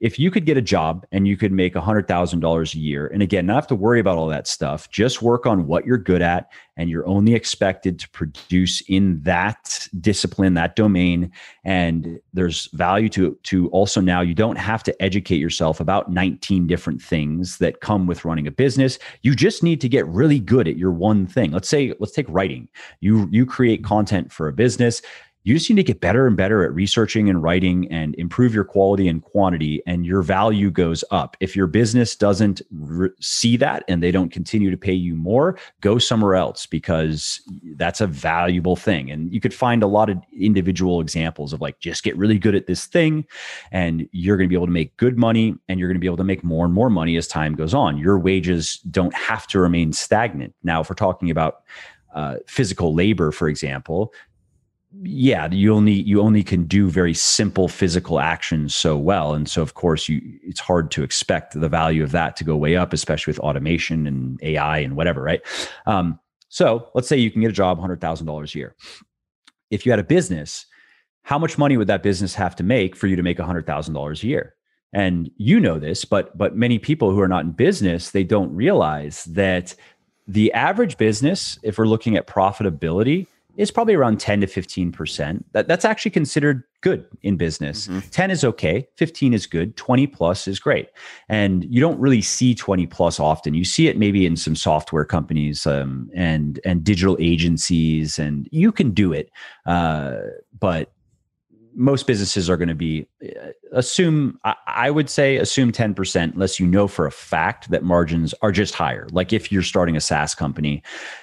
if you could get a job and you could make $100,000 a year, and again, not have to worry about all that stuff, just work on what you're good at, and you're only expected to produce in that discipline, that domain. And there's value to, to also now you don't have to educate yourself about 19 different things that come with running a business. You just need to get really good at your one thing. Let's say, let's take writing. You, you create content for a business you just need to get better and better at researching and writing and improve your quality and quantity and your value goes up. If your business doesn't re- see that and they don't continue to pay you more go somewhere else because that's a valuable thing. And you could find a lot of individual examples of like just get really good at this thing and you're going to be able to make good money and you're going to be able to make more and more money as time goes on. Your wages don't have to remain stagnant. Now if we're talking about uh, physical labor, for example, yeah you only you only can do very simple physical actions so well. And so of course you it's hard to expect the value of that to go way up especially with automation and ai and whatever right? Um, so let's say you can get a job $100000 a year. If you had a business how much money would that business have to make for you to make $100000 a year? And you know this but but many people who are not in business they don't realize that the average business if we're looking at profitability is probably around 10 to 15%. That, that's actually considered good in business. Mm-hmm. 10 is okay, 15 is good, 20 plus is great. And you don't really see 20 plus often. You see it maybe in some software companies um, and and digital agencies, and you can do it. Uh, but most businesses are going to be uh, assume I, would say assume 10% unless you know for a fact that margins are just higher. Like if you're starting a saas company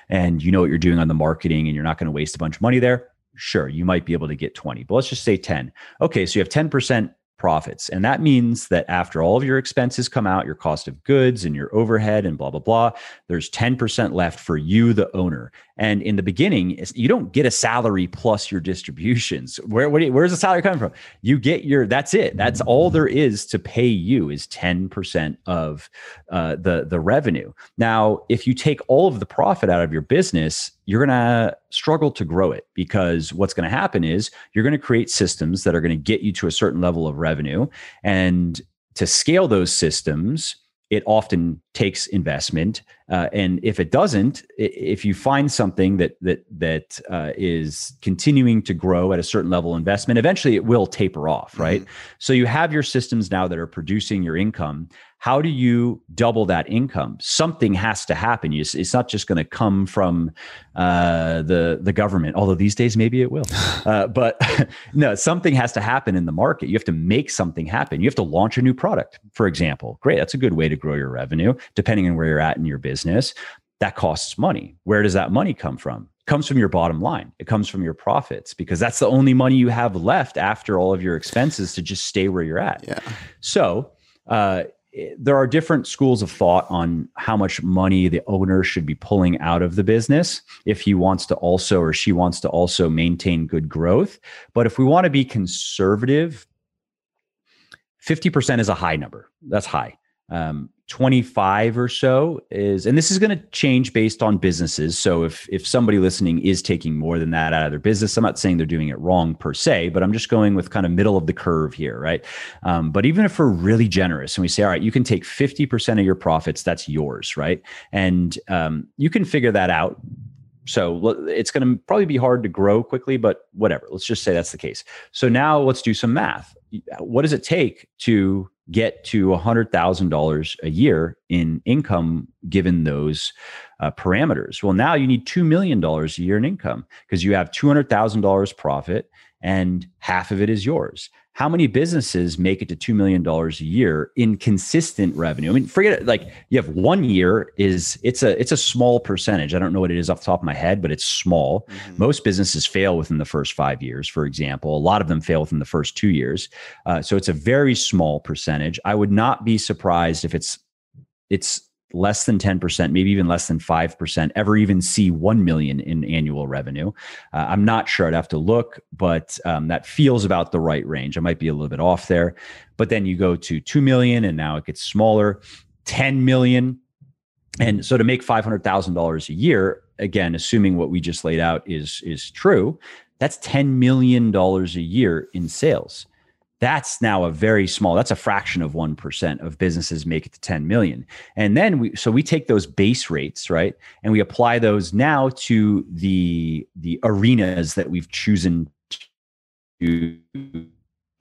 and you know what you're doing on the marketing and you're not going to waste a bunch of money there sure you might be able to get 20 but let's just say 10 okay so you have 10% profits. And that means that after all of your expenses come out, your cost of goods and your overhead and blah, blah, blah, there's 10% left for you, the owner. And in the beginning, you don't get a salary plus your distributions. Where, where's the salary coming from? You get your, that's it. That's all there is to pay you is 10% of uh, the, the revenue. Now, if you take all of the profit out of your business, you're going to struggle to grow it because what's going to happen is you're going to create systems that are going to get you to a certain level of revenue. And to scale those systems, it often takes investment. Uh, and if it doesn't, if you find something that that that uh, is continuing to grow at a certain level of investment, eventually it will taper off, right? Mm-hmm. So you have your systems now that are producing your income, how do you double that income? Something has to happen. It's not just going to come from uh, the the government, although these days maybe it will. Uh, but no, something has to happen in the market. You have to make something happen. You have to launch a new product, for example. Great, that's a good way to grow your revenue, depending on where you're at in your business. That costs money. Where does that money come from? It comes from your bottom line. It comes from your profits because that's the only money you have left after all of your expenses to just stay where you're at. Yeah. So. Uh, there are different schools of thought on how much money the owner should be pulling out of the business if he wants to also or she wants to also maintain good growth. But if we want to be conservative, 50% is a high number. That's high. Um, 25 or so is and this is going to change based on businesses so if if somebody listening is taking more than that out of their business i'm not saying they're doing it wrong per se but i'm just going with kind of middle of the curve here right um, but even if we're really generous and we say all right you can take 50% of your profits that's yours right and um, you can figure that out so it's going to probably be hard to grow quickly, but whatever. Let's just say that's the case. So now let's do some math. What does it take to get to $100,000 a year in income given those uh, parameters? Well, now you need $2 million a year in income because you have $200,000 profit and half of it is yours how many businesses make it to $2 million a year in consistent revenue? I mean forget it like you have one year is it's a it's a small percentage. I don't know what it is off the top of my head but it's small. Mm-hmm. most businesses fail within the first five years for example. A lot of them fail within the first two years. Uh, so it's a very small percentage. I would not be surprised if it's it's less than 10%, maybe even less than 5% ever even see 1 million in annual revenue. Uh, I'm not sure. I'd have to look, but um, that feels about the right range. I might be a little bit off there. But then you go to 2 million and now it gets smaller, 10 million. And so to make $500,000 a year, again, assuming what we just laid out is, is true, that's $10 million a year in sales that's now a very small that's a fraction of 1% of businesses make it to 10 million. And then we so we take those base rates right? And we apply those now to the the arenas that we've chosen to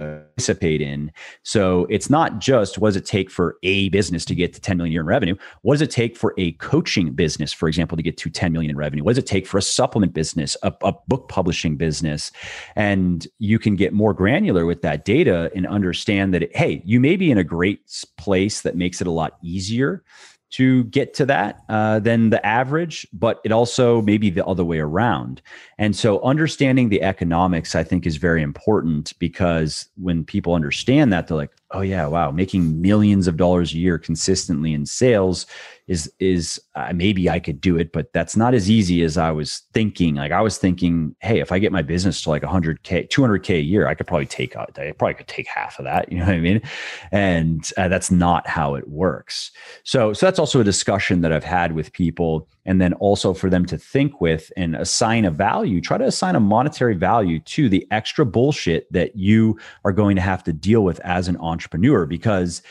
participate in. So it's not just what does it take for a business to get to 10 million a year in revenue? What does it take for a coaching business, for example, to get to 10 million in revenue? What does it take for a supplement business, a, a book publishing business? And you can get more granular with that data and understand that, hey, you may be in a great place that makes it a lot easier to get to that uh, than the average, but it also may be the other way around. And so, understanding the economics, I think, is very important because when people understand that, they're like, oh, yeah, wow, making millions of dollars a year consistently in sales is is uh, maybe I could do it, but that's not as easy as I was thinking. Like I was thinking, hey, if I get my business to like 100k, 200k a year, I could probably take. I probably could take half of that. You know what I mean? And uh, that's not how it works. So so that's also a discussion that I've had with people, and then also for them to think with and assign a value. Try to assign a monetary value to the extra bullshit that you are going to have to deal with as an entrepreneur because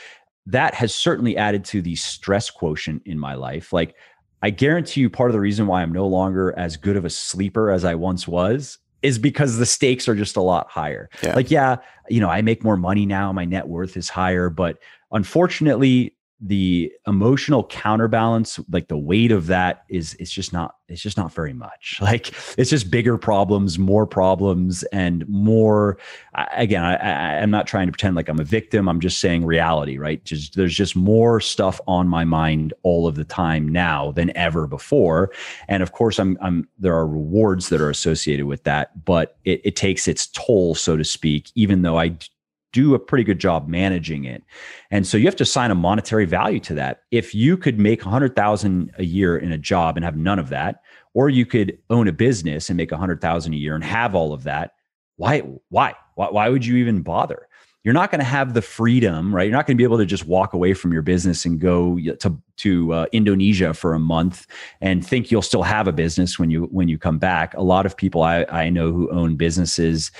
that has certainly added to the stress quotient in my life. Like, I guarantee you, part of the reason why I'm no longer as good of a sleeper as I once was is because the stakes are just a lot higher. Yeah. Like, yeah, you know, I make more money now, my net worth is higher, but unfortunately, the emotional counterbalance like the weight of that is it's just not it's just not very much. Like it's just bigger problems more problems and more again I, I i'm not trying to pretend like i'm a victim. I'm just saying reality right? Just there's just more stuff on my mind all of the time now than ever before. And of course i'm i'm there are rewards that are associated with that but it, it takes its toll so to speak even though i do a pretty good job managing it. And so you have to assign a monetary value to that. If you could make 100,000 a year in a job and have none of that, or you could own a business and make 100,000 a year and have all of that, why why why, why would you even bother? You're not going to have the freedom, right? You're not going to be able to just walk away from your business and go to to uh, Indonesia for a month and think you'll still have a business when you when you come back. A lot of people I I know who own businesses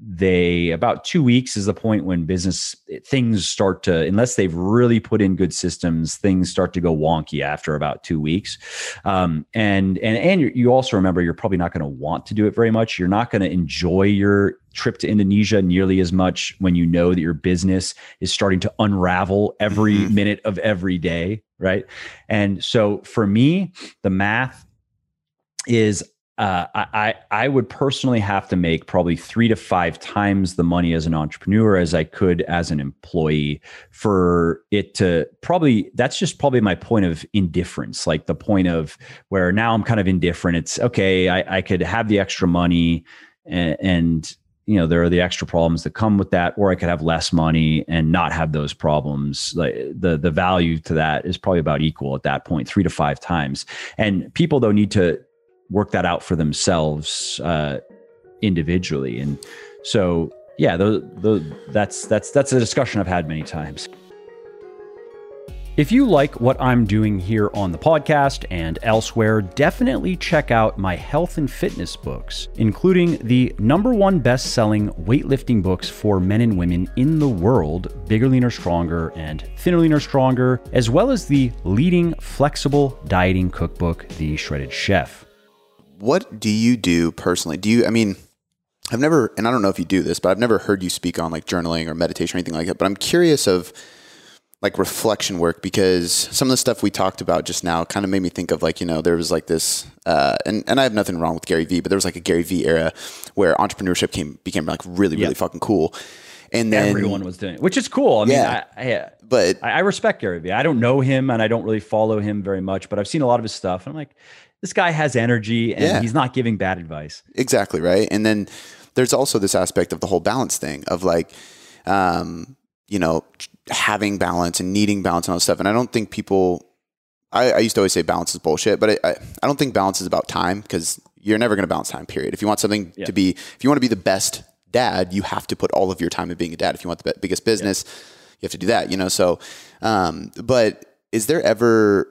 they about two weeks is the point when business things start to unless they've really put in good systems things start to go wonky after about two weeks. Um, and and and you also remember you're probably not going to want to do it very much. You're not going to enjoy your trip to indonesia nearly as much when you know that your business is starting to unravel every mm-hmm. minute of every day right? And so for me the math is uh, I I would personally have to make probably three to five times the money as an entrepreneur as I could as an employee for it to probably that's just probably my point of indifference, like the point of where now I'm kind of indifferent. It's okay, I, I could have the extra money and, and you know there are the extra problems that come with that or i could have less money and not have those problems like the the value to that is probably about equal at that point three to five times and people though need to work that out for themselves uh, individually. And so, yeah, those, those, that's that's that's a discussion I've had many times. If you like what I'm doing here on the podcast and elsewhere, definitely check out my health and fitness books, including the number one best selling weightlifting books for men and women in the world Bigger, Leaner, Stronger, and Thinner, Leaner, Stronger, as well as the leading flexible dieting cookbook, The Shredded Chef what do you do personally? Do you, I mean, I've never, and I don't know if you do this, but I've never heard you speak on like journaling or meditation or anything like that. But I'm curious of like reflection work because some of the stuff we talked about just now kind of made me think of like, you know, there was like this, uh, and, and I have nothing wrong with Gary Vee, but there was like a Gary Vee era where entrepreneurship came, became like really, really fucking cool. And then everyone was doing it, which is cool. I mean, yeah, I, I, but I, I respect Gary Vee. I don't know him and I don't really follow him very much, but I've seen a lot of his stuff. And I'm like, this guy has energy and yeah. he's not giving bad advice. Exactly right. And then there's also this aspect of the whole balance thing of like, um, you know, having balance and needing balance and all stuff. And I don't think people. I, I used to always say balance is bullshit, but I, I, I don't think balance is about time because you're never going to balance time. Period. If you want something yeah. to be, if you want to be the best dad, you have to put all of your time in being a dad. If you want the biggest business, yeah. you have to do that. You know. So, um, but is there ever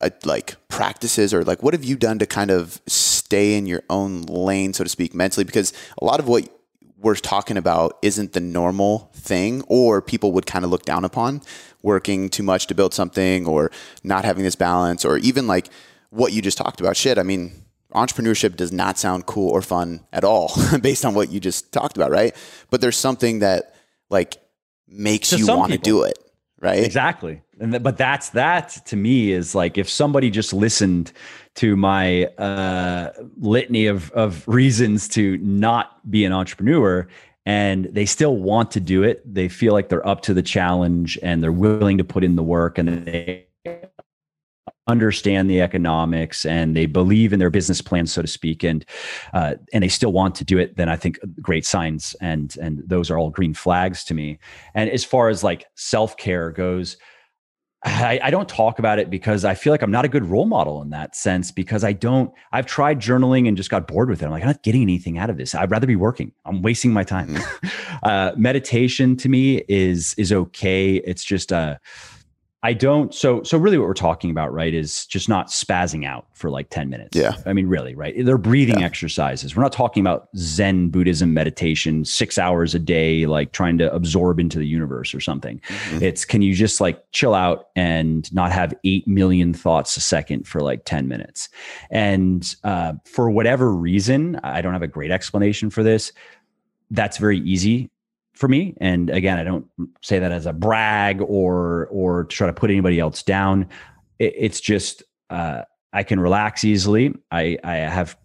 uh, like practices or like what have you done to kind of stay in your own lane so to speak mentally? Because a lot of what we're talking about isn't the normal thing or people would kind of look down upon working too much to build something or not having this balance or even like what you just talked about. Shit i mean entrepreneurship does not sound cool or fun at all based on what you just talked about right? But there's something that like makes to you want to do it right? Exactly. And th- but that's that to me is like if somebody just listened to my uh, litany of of reasons to not be an entrepreneur and they still want to do it they feel like they're up to the challenge and they're willing to put in the work and they understand the economics and they believe in their business plan, so to speak, and uh, and they still want to do it, then I think great signs and and those are all green flags to me. And as far as like self care goes, I, I, don't talk about it because I feel like I'm not a good role model in that sense because I don't, I've tried journaling and just got bored with it. I'm like, I'm not getting anything out of this. I'd rather be working. I'm wasting my time. Mm-hmm. uh, meditation to me is, is okay. It's just, uh, I don't. So, so really, what we're talking about, right, is just not spazzing out for like ten minutes. Yeah. I mean, really, right? They're breathing yeah. exercises. We're not talking about Zen Buddhism meditation, six hours a day, like trying to absorb into the universe or something. Mm-hmm. It's can you just like chill out and not have eight million thoughts a second for like ten minutes? And uh, for whatever reason, I don't have a great explanation for this. That's very easy for me. And again, I don't say that as a brag or or to try to put anybody else down. It, it's just uh, I can relax easily. I I have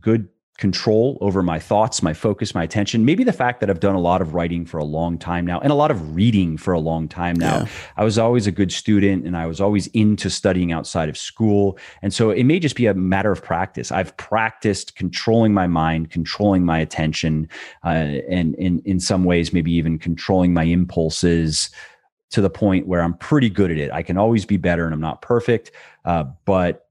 good control over my thoughts, my focus, my attention. Maybe the fact that I've done a lot of writing for a long time now and a lot of reading for a long time now. Yeah. I was always a good student and I was always into studying outside of school. And so it may just be a matter of practice. I've practiced controlling my mind, controlling my attention, uh, and in, in some ways, maybe even controlling my impulses to the point where I'm pretty good at it. I can always be better and I'm not perfect. Uh, but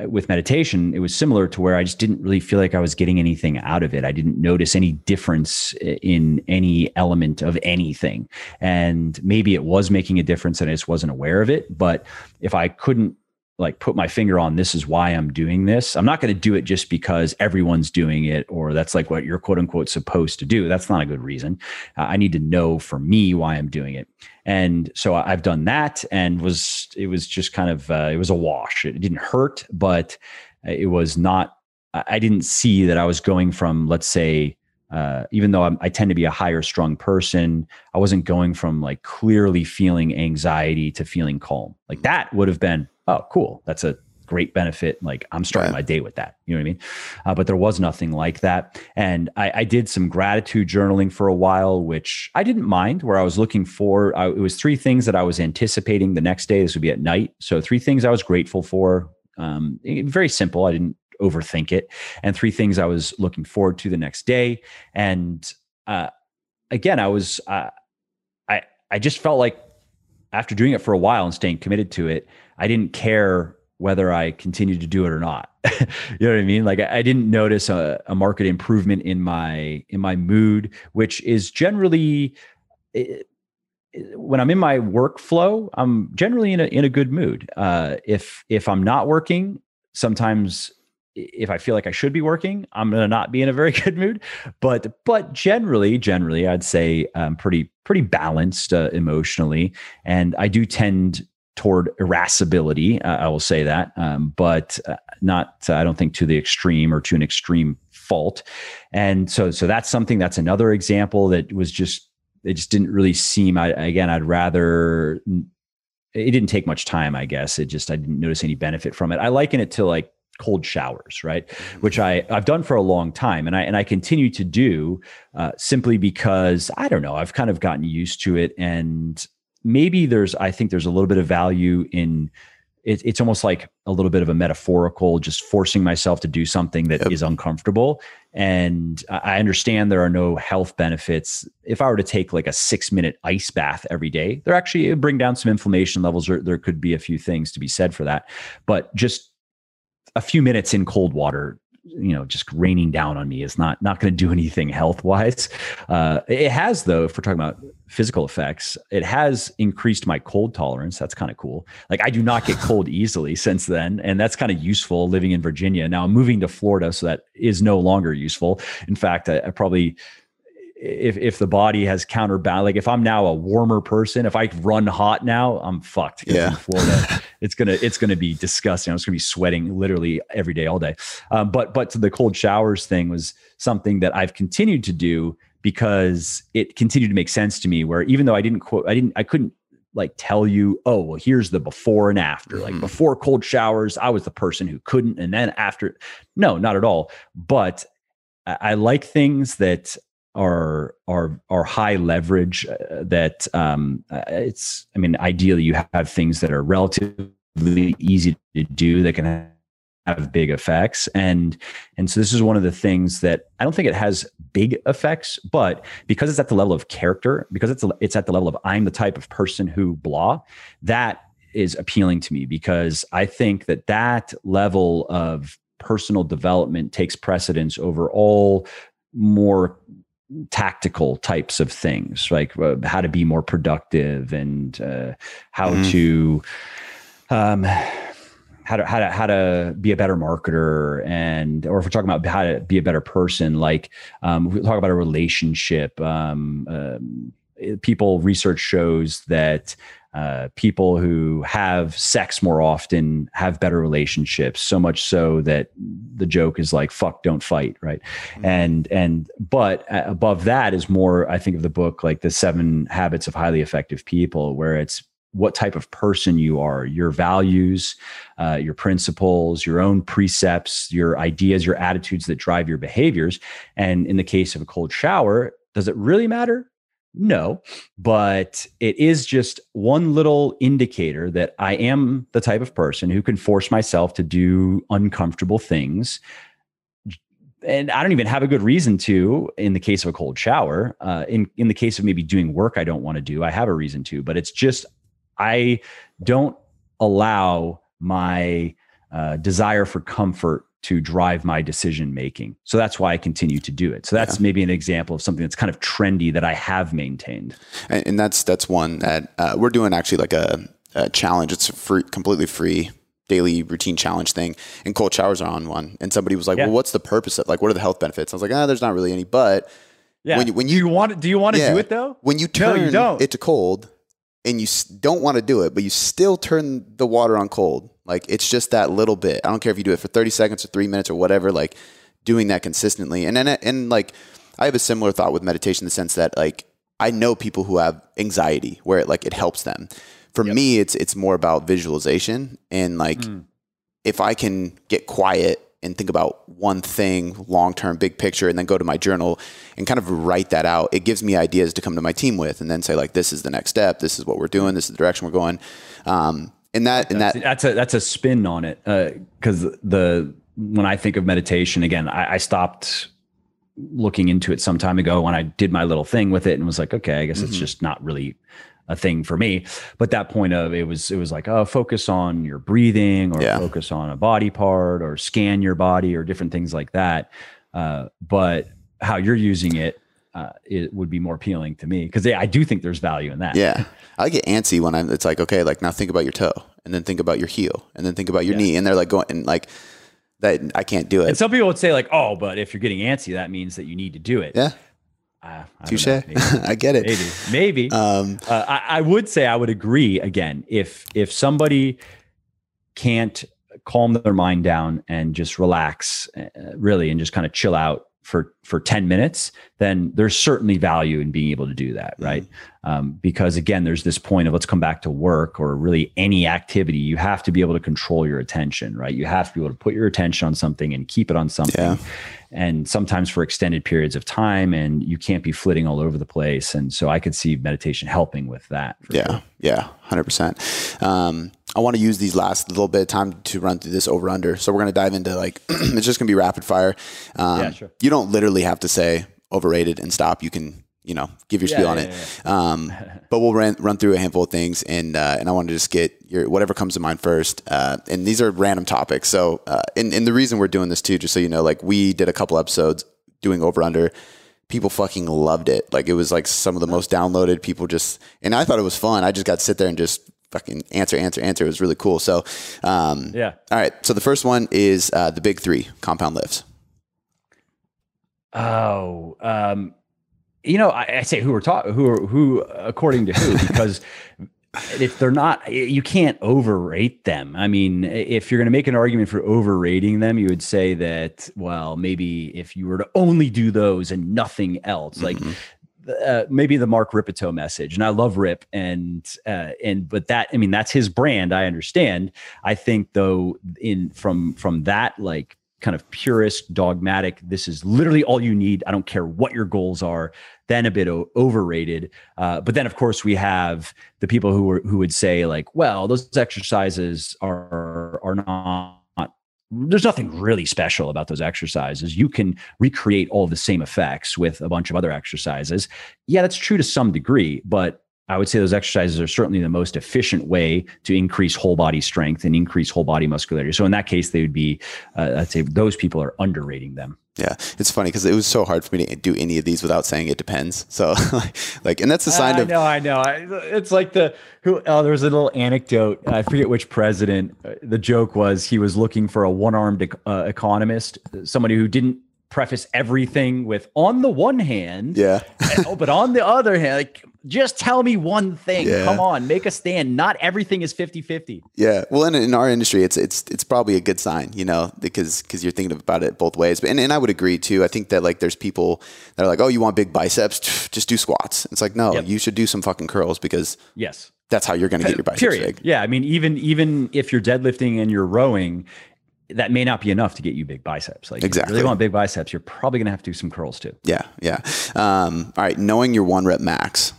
Uh, with meditation, it was similar to where I just didn't really feel like I was getting anything out of it. I didn't notice any difference uh, in any element of anything. And maybe it was making a difference and I just wasn't aware of it. But if I couldn't like put my finger on this is why I'm doing this. I'm not going to do it just because everyone's doing it or that's like what you're quote unquote supposed to do. That's not a good reason. Uh, I need to know for me why I'm doing it. And so I've done that and was it was just kind of uh, it was a wash. It didn't hurt, but it was not I didn't see that I was going from let's say uh, even though I'm, i tend to be a higher strung person, I wasn't going from like clearly feeling anxiety to feeling calm. Like that would have been oh, cool. That's a great benefit. Like I'm starting my day with that. You know what I mean? Uh, but there was nothing like that. And I, I, did some gratitude journaling for a while, which I didn't mind. Where I was looking for, I, it was three things that I was anticipating the next day. This would be at night. So three things I was grateful for. Um, very simple. I didn't overthink it. And three things I was looking forward to the next day. And uh, again, I was, uh, I I just felt like after doing it for a while and staying committed to it, I didn't care whether I continued to do it or not. you know what I mean? Like I, didn't notice a, a, market improvement in my in my mood, which is generally it, when I'm in my workflow, I'm generally in a in a good mood. Uh, if if I'm not working, sometimes if I feel like I should be working, I'm to not be in a very good mood. But but generally, generally, I'd say I'm pretty pretty balanced uh, emotionally, and I do tend toward irascibility. Uh, I will say that, um, but uh, not. I don't think to the extreme or to an extreme fault. And so so that's something. That's another example that was just it just didn't really seem. I, again, I'd rather. It didn't take much time, I guess. It just I didn't notice any benefit from it. I liken it to like cold showers, right? Mm-hmm. Which I I've done for a long time, and I and I continue to do uh, simply because I don't know I've kind of gotten used to it, and maybe there's I think there's a little bit of value in. It, it's almost like a little bit of a metaphorical, just forcing myself to do something that yep. is uncomfortable. And I understand there are no health benefits. If I were to take like a six minute ice bath every day, there actually bring down some inflammation levels, or there could be a few things to be said for that. But just a few minutes in cold water you know just raining down on me is not not going to do anything health wise uh, it has though if we're talking about physical effects it has increased my cold tolerance. That's kind of cool. Like i do not get cold easily since then and that's kind of useful living in virginia. Now i'm moving to florida so that is no longer useful. In fact I, I probably if if the body has counterbalance, like if I'm now a warmer person, if I run hot now, I'm fucked. Yeah, Florida, it's gonna it's gonna be disgusting. I'm just gonna be sweating literally every day, all day. Um, but but to the cold showers thing was something that I've continued to do because it continued to make sense to me. Where even though I didn't quote, I didn't, I couldn't like tell you, oh well, here's the before and after. Mm-hmm. Like before cold showers, I was the person who couldn't, and then after, no, not at all. But I like things that are are are high leverage uh, that um, uh, it's i mean ideally you have things that are relatively easy to do that can have big effects. And and so this is one of the things that i don't think it has big effects but because it's at the level of character because it's it's at the level of i'm the type of person who blah that is appealing to me because i think that that level of personal development takes precedence over all more tactical types of things, like uh, how to be more productive and uh, how mm-hmm. to um, how to how to how to be a better marketer and or if we're talking about how to be a better person, like um, we talk about a relationship. Um, um, people research shows that uh, people who have sex more often have better relationships so much so that the joke is like fuck don't fight right mm-hmm. and and but above that is more i think of the book like the seven habits of highly effective people where it's what type of person you are, your values, uh, your principles, your own precepts, your ideas, your attitudes that drive your behaviors. And in the case of a cold shower, does it really matter? No, but it is just one little indicator that I am the type of person who can force myself to do uncomfortable things. And I don't even have a good reason to in the case of a cold shower. Uh, in, in the case of maybe doing work I don't want to do, I have a reason to, but it's just I don't allow my uh, desire for comfort to drive my decision making. So that's why I continue to do it. So that's yeah. maybe an example of something that's kind of trendy that I have maintained. And, and that's that's one that uh, we're doing actually like a, a challenge. It's a free, completely free daily routine challenge thing and cold showers are on one and somebody was like yeah. well what's the purpose of it? like what are the health benefits i was like ah there's not really any but yeah. when you, when you, do you want do you want to yeah, do it though when you turn no, you it to cold and you don't want to do it but you still turn the water on cold like it's just that little bit. I don't care if you do it for 30 seconds or three minutes or whatever, like doing that consistently. And then, and like, I have a similar thought with meditation in the sense that like, I know people who have anxiety where it like, it helps them. For yep. me, it's, it's more about visualization and like, mm. if I can get quiet and think about one thing long term, big picture, and then go to my journal and kind of write that out. It gives me ideas to come to my team with, and then say like, "This is the next step. This is what we're doing. This is the direction we're going." Um, and that and that that's a that's a spin on it because uh, the when I think of meditation again, I, I, stopped looking into it some time ago when I did my little thing with it and was like, okay, I guess mm-hmm. it's just not really a thing for me. But that point of it was it was like, oh, focus on your breathing or yeah. focus on a body part or scan your body or different things like that. Uh, but how you're using it uh, it would be more appealing to me because I do think there's value in that. Yeah, I get antsy when I'm. It's like okay, like now think about your toe, and then think about your heel, and then think about your yeah. knee, and they're like going and like that. I can't do it. And some people would say like, oh, but if you're getting antsy, that means that you need to do it. Yeah. Uh, Touche. I get it. Maybe, maybe. Um, uh, I, I would say I would agree. Again, if if somebody can't calm their mind down and just relax, uh, really, and just kind of chill out for for 10 minutes then there's certainly value in being able to do that mm-hmm. right? Um, because again there's this point of let's come back to work or really any activity. You have to be able to control your attention right? You have to be able to put your attention on something and keep it on something. Yeah. and sometimes for extended periods of time and you can't be flitting all over the place. And so i could see meditation helping with that yeah. sure. yeah. 100% um, I want to use these last little bit of time to run through this over under. So we're going to dive into like, it's just going to be rapid fire. Um, yeah, sure. You don't literally have to say overrated and stop. You can, you know, give your yeah, spiel yeah, on it. Um, but we'll run, run through a handful of things and, uh, and I want to just get your, whatever comes to mind first. Uh, and these are random topics. So, uh, and, and the reason we're doing this too, just so you know, like we did a couple episodes doing over under people fucking loved it. Like it was like some of the most downloaded people just, and I thought it was fun. I just got to sit there and just fucking answer, answer, answer. It was really cool. So, um, yeah. All right. So the first one is uh, the big three compound lifts. Oh, um, you know, I, I say who we're talking, who, are, who, according to who, because if they're not, you can't overrate them. I mean, if you're going to make an argument for overrating them, you would say that, well, maybe if you were to only do those and nothing else, mm-hmm. like uh, maybe the Mark Rippetoe message, and I love Rip, and uh, and but that I mean that's his brand. I understand. I think though, in from from that like kind of purist, dogmatic. This is literally all you need. I don't care what your goals are. Then a bit o- overrated. Uh, but then, of course, we have the people who were, who would say like, well, those exercises are are not there's nothing really special about those exercises. You can recreate all the same effects with a bunch of other exercises. Yeah, that's true to some degree, but I would say those exercises are certainly the most efficient way to increase whole body strength and increase whole body musculature. So in that case, they would be, uh, I'd say those people are underrating them. Yeah, it's funny because it was so hard for me to do any of these without saying it depends. So, like, and that's a sign of I of. know, I know. It's like the who. Oh, there was a little anecdote. I forget which president. Uh, the joke was he was looking for a one-armed uh, economist, somebody who didn't preface everything with on the one hand, yeah, oh, but on the other hand, like just tell me one thing. Yeah. Come on, make a stand. Not everything is 50-50. Yeah. Well, in, in our industry, it's it's it's probably a good sign, you know, because because you're thinking about it both ways. But and, and I would agree too. I think that like there's people that are like, oh, you want big biceps? Just do squats. It's like no, yep. you should do some fucking curls because yes, that's how you're going to get your biceps Period. big. Yeah, I mean, even even if you're deadlifting and you're rowing, that may not be enough to get you big biceps. Like, exactly. if you really want big biceps, you're probably going to have to do some curls too. Yeah, yeah. Um, all right, knowing your one rep max.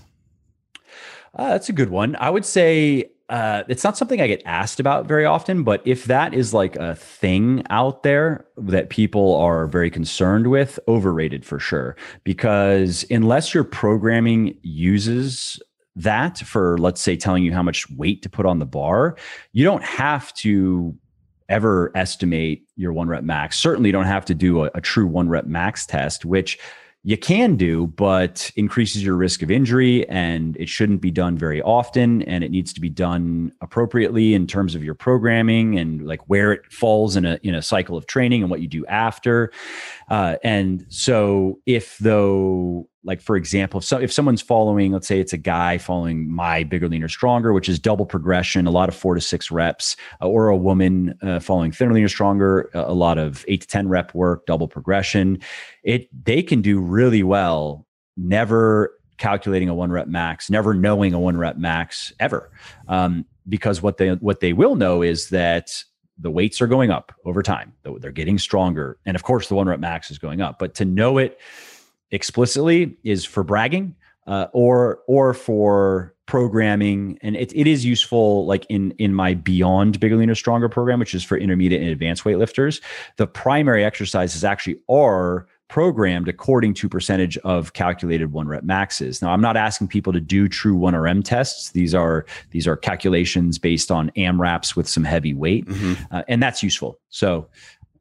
Uh, that's a good one. I would say uh, it's not something I get asked about very often, but if that is like a thing out there that people are very concerned with, overrated for sure. Because unless your programming uses that for, let's say, telling you how much weight to put on the bar, you don't have to ever estimate your one rep max. Certainly, you don't have to do a, a true one rep max test, which you can do, but increases your risk of injury and it shouldn't be done very often. And it needs to be done appropriately in terms of your programming and like where it falls in a, in a cycle of training and what you do after. Uh, and so if though, like for example, if, so, if someone's following, let's say it's a guy following my bigger, leaner, stronger, which is double progression, a lot of four to six reps, uh, or a woman uh, following thinner, leaner, stronger, a lot of eight to 10 rep work, double progression, it, they can do really well, never calculating a one rep max, never knowing a one rep max ever. Um, because what they, what they will know is that the weights are going up over time. They're getting stronger. And of course, the one rep max is going up. But to know it explicitly is for bragging uh, or or for programming and it, it is useful like in in my beyond bigger leaner stronger program which is for intermediate and advanced weightlifters the primary exercises actually are programmed according to percentage of calculated one rep maxes. Now, I'm not asking people to do true 1RM tests. These are these are calculations based on AMRAPs with some heavy weight, mm-hmm. uh, and that's useful. So,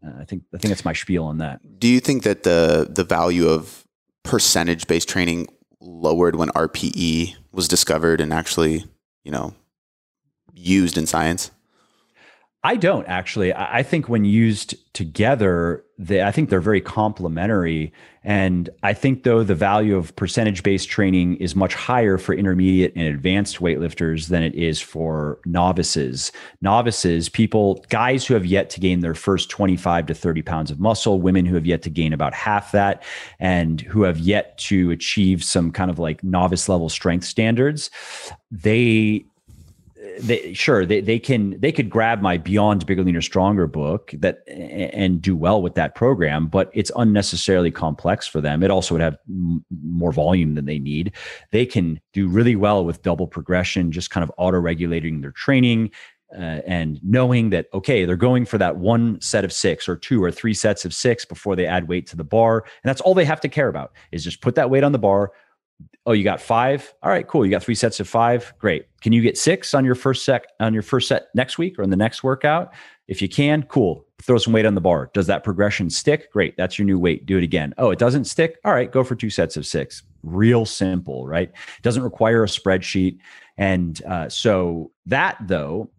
uh, I think I think that's my spiel on that. Do you think that the the value of percentage based training lowered when RPE was discovered and actually, you know, used in science? I don't actually. I think when used together, they, I think they're very complementary. And I think, though, the value of percentage based training is much higher for intermediate and advanced weightlifters than it is for novices. Novices, people, guys who have yet to gain their first 25 to 30 pounds of muscle, women who have yet to gain about half that, and who have yet to achieve some kind of like novice level strength standards, they they sure they, they can they could grab my beyond bigger leaner stronger book that and do well with that program but it's unnecessarily complex for them. It also would have m- more volume than they need. They can do really well with double progression just kind of auto regulating their training uh, and knowing that okay they're going for that one set of six or two or three sets of six before they add weight to the bar and that's all they have to care about is just put that weight on the bar oh you got five? All right cool. You got three sets of five? Great. Can you get six on your first set on your first set next week or in the next workout? If you can cool. Throw some weight on the bar. Does that progression stick? Great. That's your new weight. Do it again. Oh it doesn't stick? All right go for two sets of six. Real simple right? Doesn't require a spreadsheet. And uh, so that though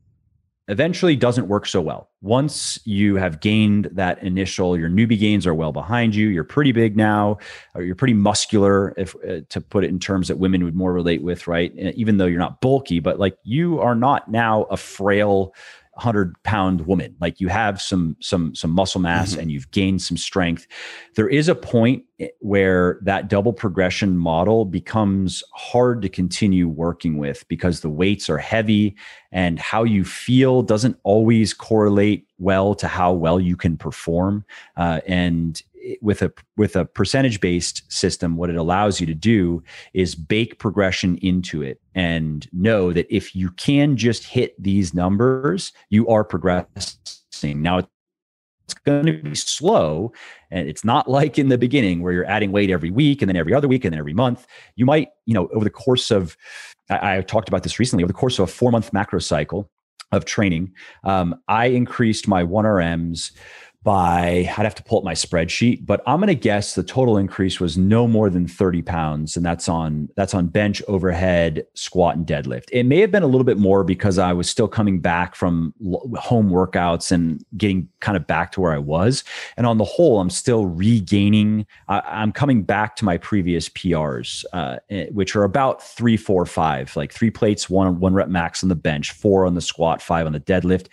eventually doesn't work so well. Once you have gained that initial, your newbie gains are well behind you. You're pretty big now, or you're pretty muscular, if uh, to put it in terms that women would more relate with, right? Even though you're not bulky, but like you are not now a frail 100 pound woman. Like you have some some some muscle mass mm-hmm. and you've gained some strength. There is a point where that double progression model becomes hard to continue working with because the weights are heavy and how you feel doesn't always correlate well to how well you can perform. Uh, and with a with a percentage based system what it allows you to do is bake progression into it and know that if you can just hit these numbers you are progressing. Now it's going to be slow and it's not like in the beginning where you're adding weight every week and then every other week and then every month. You might you know over the course of i, I talked about this recently over the course of a four month macro cycle of training um, i increased my 1rms by I'd have to pull up my spreadsheet, but I'm going to guess the total increase was no more than 30 pounds, and that's on that's on bench, overhead, squat, and deadlift. It may have been a little bit more because I was still coming back from home workouts and getting kind of back to where I was. And on the whole, I'm still regaining. I, am coming back to my previous PRs, uh, eh, which are about three, four, five, like three plates, one one rep max on the bench, four on the squat, five on the deadlift.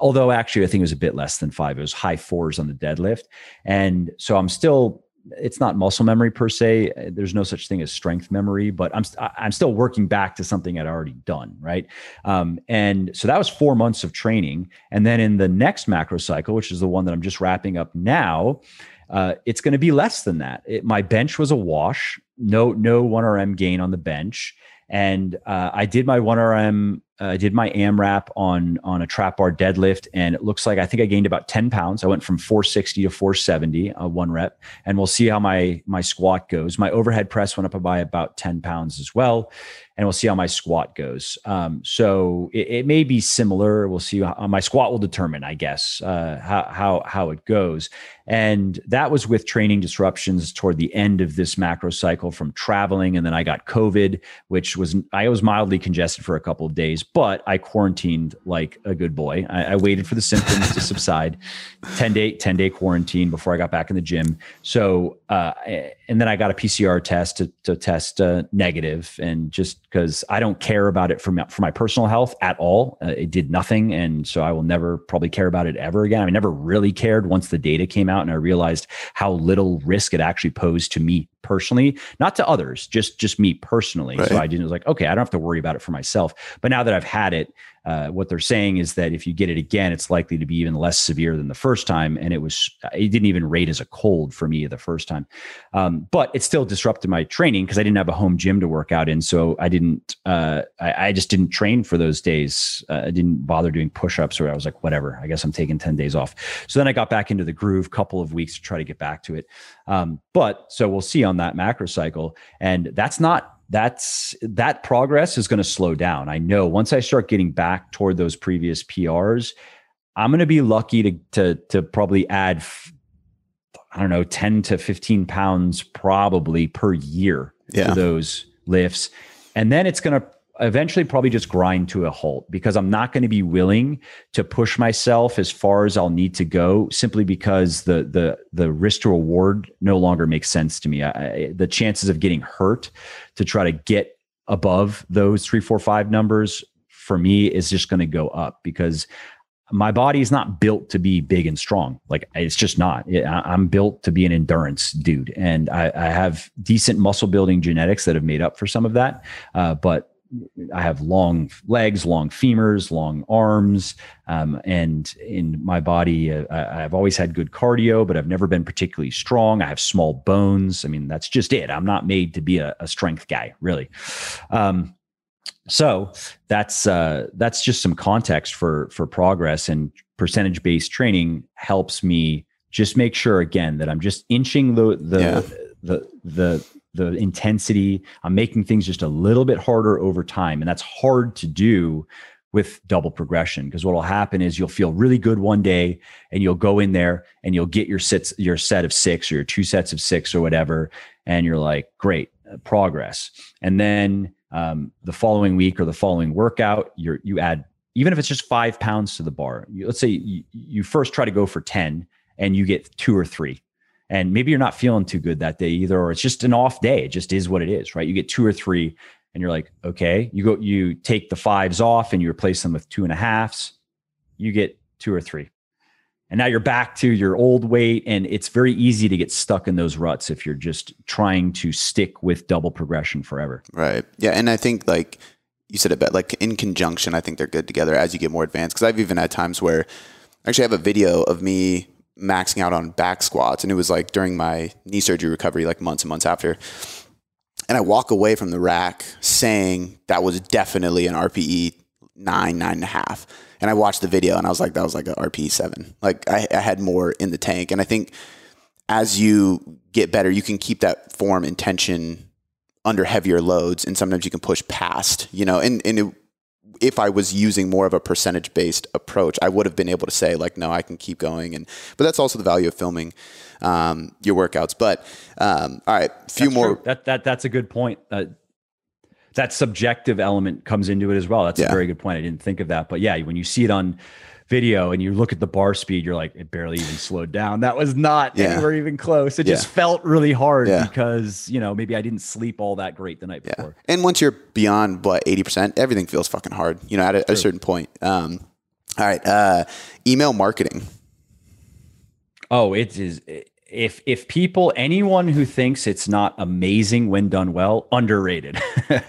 Although actually, I think it was a bit less than five. It was high fours on the deadlift. And so I'm still it's not muscle memory per se. There's no such thing as strength memory, but I'm I'm still working back to something I'd already done, right? Um, and so that was four months of training, and then in the next macro cycle, which is the one that I'm just wrapping up now, uh, it's going to be less than that. It, my bench was a wash, no no one RM gain on the bench, and uh, I did my one RM uh, I did my AMRAP on on a trap bar deadlift, and it looks like I think I gained about ten pounds. I went from 460 to 470, uh, one rep, and we'll see how my my squat goes. My overhead press went up by about 10 pounds as well, and we'll see how my squat goes. Um, so it, it, may be similar. We'll see how my squat will determine, I guess, uh, how how how it goes. And that was with training disruptions toward the end of this macro cycle from traveling, and then I got COVID, which was I was mildly congested for a couple of days but I quarantined like a good boy. I, I waited for the symptoms to subside. 10 day, 10 day quarantine before I got back in the gym. So, uh, and then I got a PCR test to, to test uh, negative, and just because I don't care about it for my, for my personal health at all, uh, it did nothing, and so I will never probably care about it ever again. I never really cared once the data came out, and I realized how little risk it actually posed to me personally, not to others, just just me personally. Right. So I didn't was like, okay, I don't have to worry about it for myself. But now that I've had it, uh, what they're saying is that if you get it again, it's likely to be even less severe than the first time. And it was, it didn't even rate as a cold for me the first time. Um, but it still disrupted my training because I didn't have a home gym to work out in. So I didn't, uh, I, I, just didn't train for those days. Uh, I didn't bother doing push ups or I was like, whatever, I guess I'm taking 10 days off. So then I got back into the groove, a couple of weeks to try to get back to it. Um, but so we'll see on that macro cycle. And that's not that's that progress is going to slow down. I know once I start getting back toward those previous PRs, I'm going to be lucky to to to probably add I don't know 10 to 15 pounds probably per year yeah. to those lifts. And then it's going to eventually probably just grind to a halt because I'm not going to be willing to push myself as far as I'll need to go simply because the the the risk to reward no longer makes sense to me. I, the chances of getting hurt to try to get above those three, four, five numbers for me is just going to go up because my body is not built to be big and strong. Like it's just not. I'm built to be an endurance dude, and I, I have decent muscle building genetics that have made up for some of that. Uh, but I have long legs, long femurs, long arms, um, and in my body, uh, I, have always had good cardio, but I've never been particularly strong. I have small bones. I mean, that's just it. I'm not made to be a, a strength guy, really. Um, so that's uh, that's just some context for for progress and percentage based training helps me just make sure again that I'm just inching the the yeah. the the the intensity. I'm making things just a little bit harder over time. And that's hard to do with double progression because what will happen is you'll feel really good one day and you'll go in there and you'll get your sets your set of six or your two sets of six or whatever and you're like great uh, progress and then um, the following week or the following workout you you add even if it's just five pounds to the bar you, let's say you, you first try to go for 10 and you get two or three and maybe you're not feeling too good that day either or it's just an off day. It just is what it is right? You get two or three and you're like okay. You go you take the fives off and you replace them with two and a halves. You get two or three. And now you're back to your old weight and it's very easy to get stuck in those ruts if you're just trying to stick with double progression forever. Right. Yeah and i think like you said it but like in conjunction i think they're good together as you get more advanced. Because i've even had times where I actually have a video of me maxing out on back squats. And it was like during my knee surgery recovery, like months and months after. And I walk away from the rack saying that was definitely an RPE nine, nine and a half. And I watched the video and I was like, that was like an RPE seven. Like I, I had more in the tank. And I think as you get better, you can keep that form and tension under heavier loads. And sometimes you can push past, you know, and, and it, if I was using more of a percentage based approach, I would have been able to say like, no, I can keep going. And but that's also the value of filming um, your workouts. But um, all right, a few that's more. True. That that that's a good point. Uh, that subjective element comes into it as well. That's yeah. a very good point. I didn't think of that, but yeah, when you see it on video and you look at the bar speed, you're like, it barely even slowed down. That was not yeah. anywhere even close. It yeah. just felt really hard yeah. because, you know, maybe I didn't sleep all that great the night before. And once you're beyond what, 80%, everything feels fucking hard, you know, at a, a certain point. Um, all right. Uh, email marketing. Oh, it is. It, if if people anyone who thinks it's not amazing when done well underrated.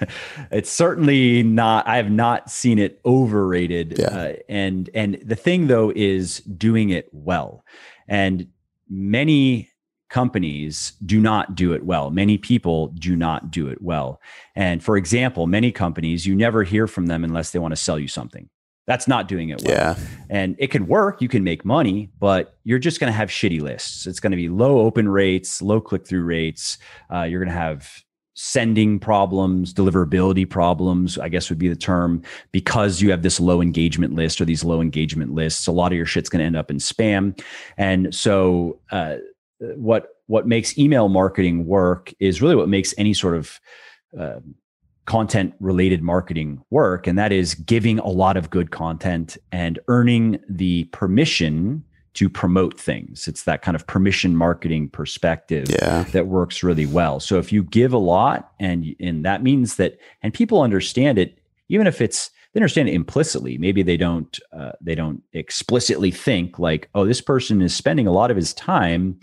It's certainly not i have not seen it overrated. Yeah. uh, and and the thing though is doing it well. And many companies do not do it well. Many people do not do it well. And for example many companies you never hear from them unless they want to sell you something that's not doing it well. Yeah. and it can work you can make money but you're just going to have shitty lists. It's going to be low open rates low click-through rates. Uh, you're going to have sending problems deliverability problems i guess would be the term because you have this low engagement list or these low engagement lists a lot of your shit's going to end up in spam. And so uh, what what makes email marketing work is really what makes any sort of uh, content related marketing work and that is giving a lot of good content and earning the permission to promote things it's that kind of permission marketing perspective Yeah. that works really well so if you give a lot and and that means that and people understand it even if it's they understand it implicitly maybe they don't uh, they don't explicitly think like oh this person is spending a lot of his time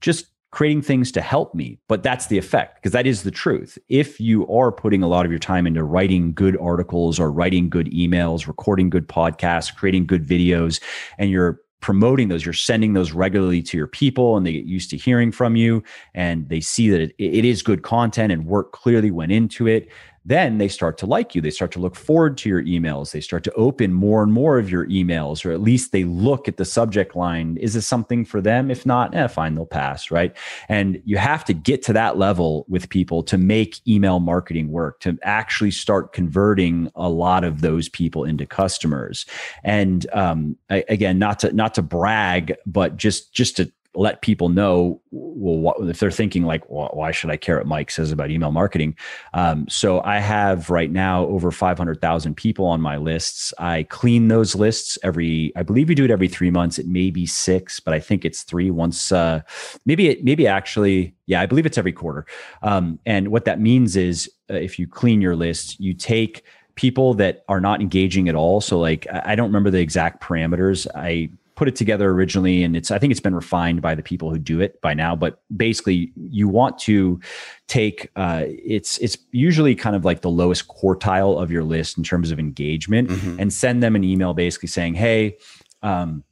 just creating things to help me but that's the effect because that is the truth. If you are putting a lot of your time into writing good articles or writing good emails recording good podcasts creating good videos and you're promoting those you're sending those regularly to your people and they get used to hearing from you and they see that it, it is good content and work clearly went into it then they start to like you. They start to look forward to your emails. They start to open more and more of your emails, or at least they look at the subject line. Is this something for them? If not, eh, fine, they'll pass, right? And you have to get to that level with people to make email marketing work, to actually start converting a lot of those people into customers. And um, I, again, not to not to brag, but just just to let people know well what, if they're thinking like well, why should i care what mike says about email marketing? Um, so i have right now over 500000 people on my lists. I clean those lists every i believe we do it every three months. It may be six but i think it's three once uh, maybe it maybe actually yeah i believe it's every quarter. Um, and what that means is uh, if you clean your list you take people that are not engaging at all. So like i I don't remember the exact parameters. I put it together originally and it's i think it's been refined by the people who do it by now but basically you want to take uh, it's it's usually kind of like the lowest quartile of your list in terms of engagement Mhm. and send them an email basically saying hey um,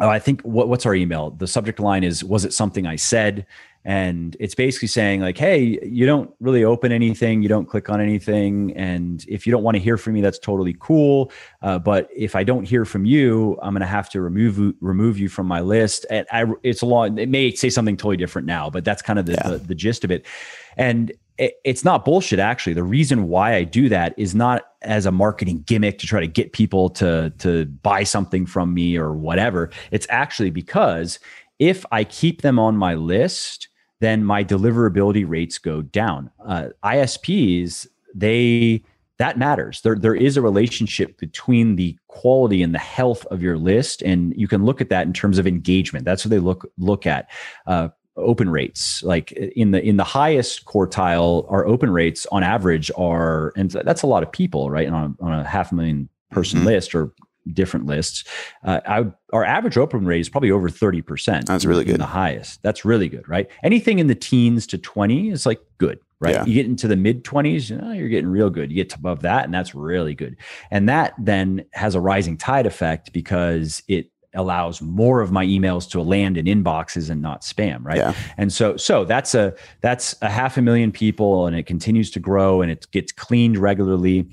oh, i think what, what's our email the subject line is was it something i said and it's basically saying like hey you don't really open anything. You don't click on anything. And if you don't want to hear from me that's totally cool. Uh, but if i don't hear from you i'm going to have to remove you- remove you from my list. And I, it's a long it may say something totally different now but that's kind of the, Yeah. the, the gist of it. And it, it's not bullshit actually. The reason why i do that is not as a marketing gimmick to try to get people to to buy something from me or whatever. It's actually because if i keep them on my list then my deliverability rates go down. Uh, isps they that matters. There there is a relationship between the quality and the health of your list and you can look at that in terms of engagement. That's what they look look at. Uh, open rates like in the in the highest quartile our open rates on average are and that's a lot of people right on, on a half million person Mhm. list or different lists. Uh, I, our average open rate is probably over 30% That's really good. the highest. That's really good right? Anything in the teens to 20 is like good right? Yeah. you get into the mid 20s you know, you're getting real good. You get above that and that's really good. And that then has a rising tide effect because it allows more of my emails to land in inboxes and not spam right? Yeah. and so so that's a that's a half a million people and it continues to grow and it gets cleaned regularly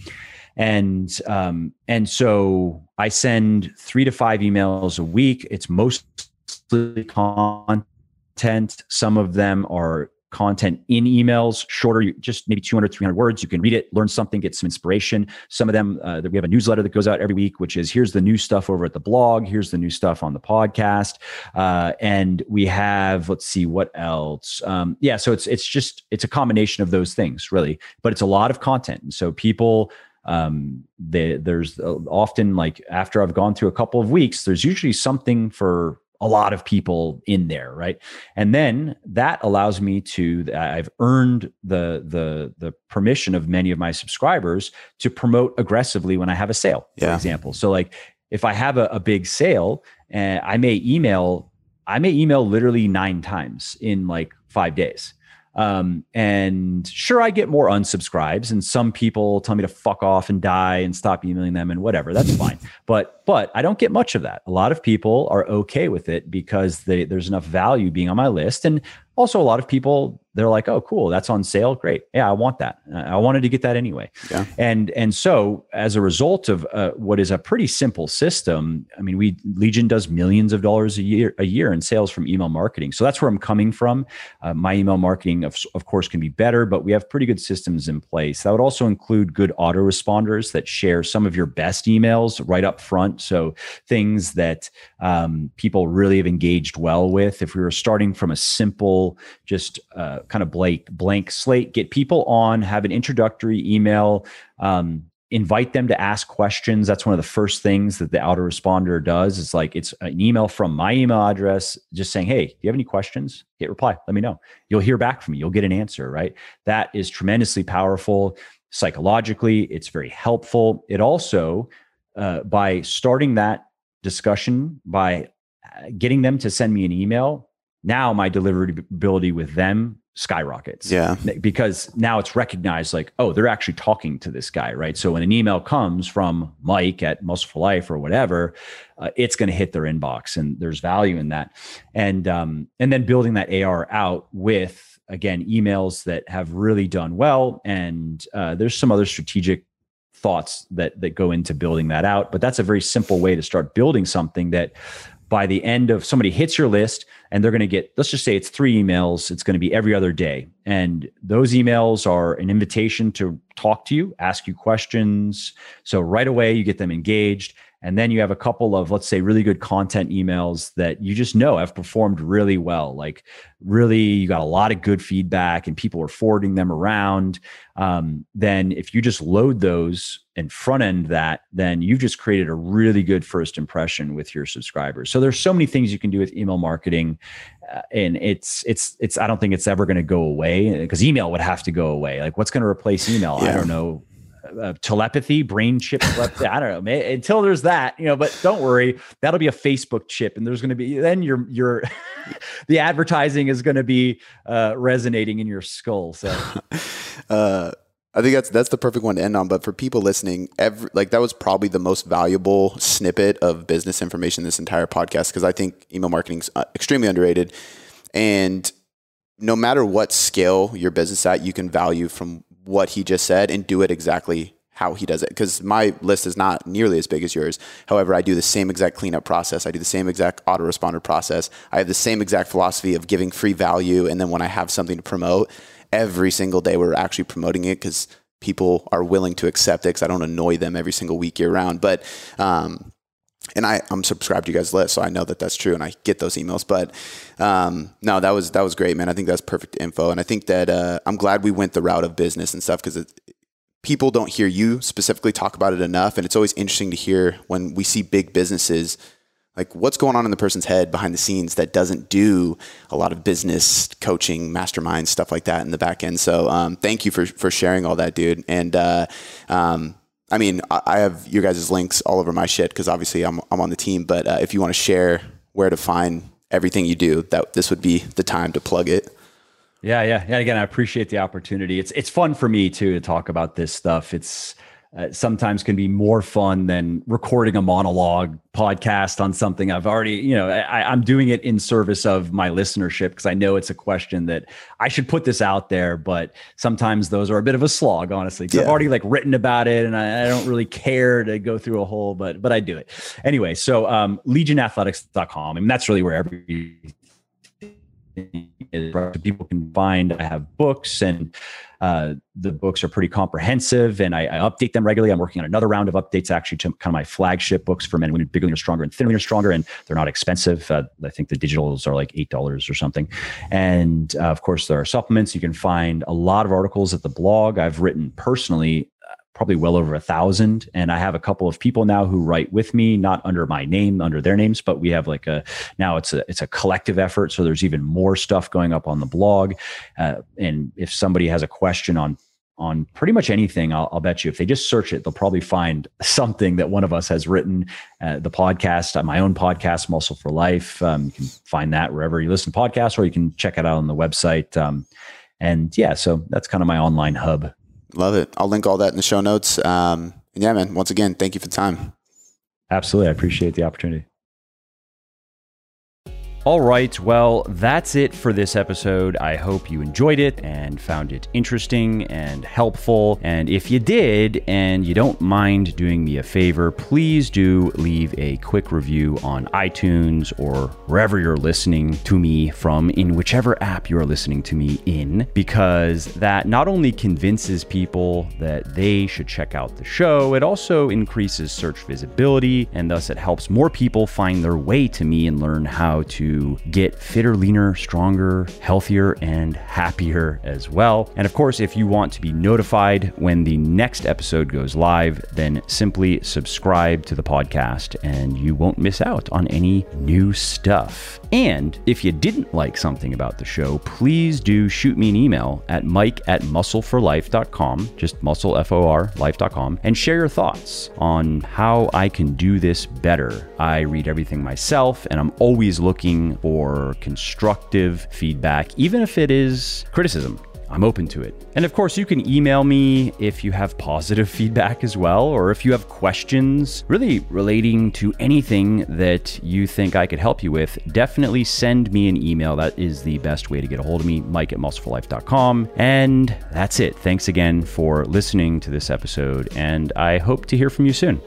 and um and so i send three to five emails a week. It's mostly content. Some of them are content in emails shorter just maybe 200 300 words. You can read it learn something get some inspiration. Some of them uh, we have a newsletter that goes out every week which is here's the new stuff over at the blog. Here's the new stuff on the podcast. Uh, and we have let's see what else? Um, yeah so it's it's just it's a combination of those things really. But it's a lot of content. And so people um they, there's uh, often like after i've gone through a couple of weeks there's usually something for a lot of people in there right and then that allows me to i've earned the the the permission of many of my subscribers to promote aggressively when i have a sale for Yeah. example so like if i have a, a big sale and i may email I may email literally nine times in like five days. Um, and sure, I get more unsubscribes, and some people tell me to fuck off and die and stop emailing them and whatever. That's fine. But but I don't get much of that. A lot of people are okay with it because they, there's enough value being on my list, and also a lot of people they're like, oh, cool, that's on sale. Great. Yeah, I want that. I wanted to get that anyway. Yeah. And and so as a result of uh, what is a pretty simple system, I mean, we Legion does millions of dollars a year a year in sales from email marketing. So that's where I'm coming from. Uh, my email marketing, of, of course, can be better, but we have pretty good systems in place. That would also include good autoresponders that share some of your best emails right up front. So things that um, people really have engaged well with. If we were starting from a simple, just uh, kind of blank blank slate get people on have an introductory email um, invite them to ask questions. That's one of the first things that the autoresponder does. It's like it's an email from my email address just saying hey do you have any questions? Hit reply. Let me know. You'll hear back from me. You'll get an answer right? That is tremendously powerful psychologically. It's very helpful. It also uh, by starting that discussion by uh, getting them to send me an email now my deliverability with them skyrockets. Yeah. Because now it's recognized like, oh, they're actually talking to this guy, right? So when an email comes from Mike at Muscle for Life or whatever, uh, it's going to hit their inbox and there's value in that. And um and then building that AR out with again emails that have really done well and uh, there's some other strategic thoughts that that go into building that out, but that's a very simple way to start building something that by the end of somebody hits your list and they're going to get let's just say it's three emails it's going to be every other day. And those emails are an invitation to talk to you ask you questions. So right away you get them engaged. And then you have a couple of let's say really good content emails that you just know have performed really well. Like really you got a lot of good feedback and people are forwarding them around. Um, then if you just load those and front end that then you've just created a really good first impression with your subscribers so there's so many things you can do with email marketing uh, and it's it's it's i don't think it's ever going to go away because email would have to go away like what's going to replace email yeah. i don't know uh, telepathy, brain chip telepathy. I don't know. until there's that, you know. But don't worry, that'll be a Facebook chip, and there's going to be then your your the advertising is going to be uh, resonating in your skull. So, uh, I think that's that's the perfect one to end on. But for people listening, every like that was probably the most valuable snippet of business information this entire podcast because I think email marketing is uh, extremely underrated, and no matter what scale your business at, you can value from what he just said and do it exactly how he does it because my list is not nearly as big as yours. However, I do the same exact cleanup process. I do the same exact autoresponder process. I have the same exact philosophy of giving free value. And then when I have something to promote, every single day we're actually promoting it because people are willing to accept it because I don't annoy them every single week year round. But um, and I, I'm subscribed to you guys' list, so I know that that's true, and I get those emails. But um, no, that was that was great, man. I think that's perfect info, and I think that uh, I'm glad we went the route of business and stuff because people don't hear you specifically talk about it enough, and it's always interesting to hear when we see big businesses like what's going on in the person's head behind the scenes that doesn't do a lot of business coaching masterminds stuff like that in the back end so um, thank you for for sharing all that dude and uh, um, I mean, I have your guys' links all over my shit because obviously I'm I'm on the team. But uh, if you want to share where to find everything you do, that this would be the time to plug it. Yeah, yeah, yeah. Again, I appreciate the opportunity. It's it's fun for me too to talk about this stuff. It's uh, sometimes can be more fun than recording a monologue podcast on something I've already, you know, I, am doing it in service of my listenership because I know it's a question that I should put this out there, but sometimes those are a bit of a slog, honestly. Yeah. I've already like written about it and I, I, don't really care to go through a whole, but but I do it anyway. So um, legionathletics.com. I mean, that's really where every people can find. I have books and uh, the books are pretty comprehensive and I, I, update them regularly. I'm working on another round of updates actually to kind of my flagship books for men and women, bigger leaner, stronger and thinner leaner, stronger. And they're not expensive. Uh, I think the digitals are like $8 or something. And uh, of course, there are supplements. You can find a lot of articles at the blog. I've written personally probably well over a thousand. And I have a couple of people now who write with me, not under my name, under their names, but we have like a now it's a it's a collective effort. So there's even more stuff going up on the blog. Uh, and if somebody has a question on on pretty much anything. I'll, I'll, bet you if they just search it, they'll probably find something that one of us has written. Uh, the podcast, uh, my own podcast, Muscle for Life. Um, you can find that wherever you listen to podcasts, or you can check it out on the website. Um, and yeah, so that's kind of my online hub. Love it. I'll link all that in the show notes. Um, and yeah, man, once again, thank you for the time. Absolutely. I appreciate the opportunity. All right, well, that's it for this episode. I hope you enjoyed it and found it interesting and helpful. And if you did and you don't mind doing me a favor, please do leave a quick review on iTunes or wherever you're listening to me from, in whichever app you're listening to me in, because that not only convinces people that they should check out the show, it also increases search visibility and thus it helps more people find their way to me and learn how to get fitter, leaner, stronger, healthier, and happier as well. And of course, if you want to be notified when the next episode goes live, then simply subscribe to the podcast and you won't miss out on any new stuff. And if you didn't like something about the show, please do shoot me an email at mike at muscleforlife.com, just muscle, F O R, life.com, and share your thoughts on how I can do this better. I read everything myself and I'm always looking for constructive feedback, even if it is criticism. I'm open to it. And of course, you can email me if you have positive feedback as well, or if you have questions really relating to anything that you think I could help you with. Definitely send me an email. That is the best way to get a hold of me, mike at muscleforlife.com. And that's it. Thanks again for listening to this episode, and I hope to hear from you soon.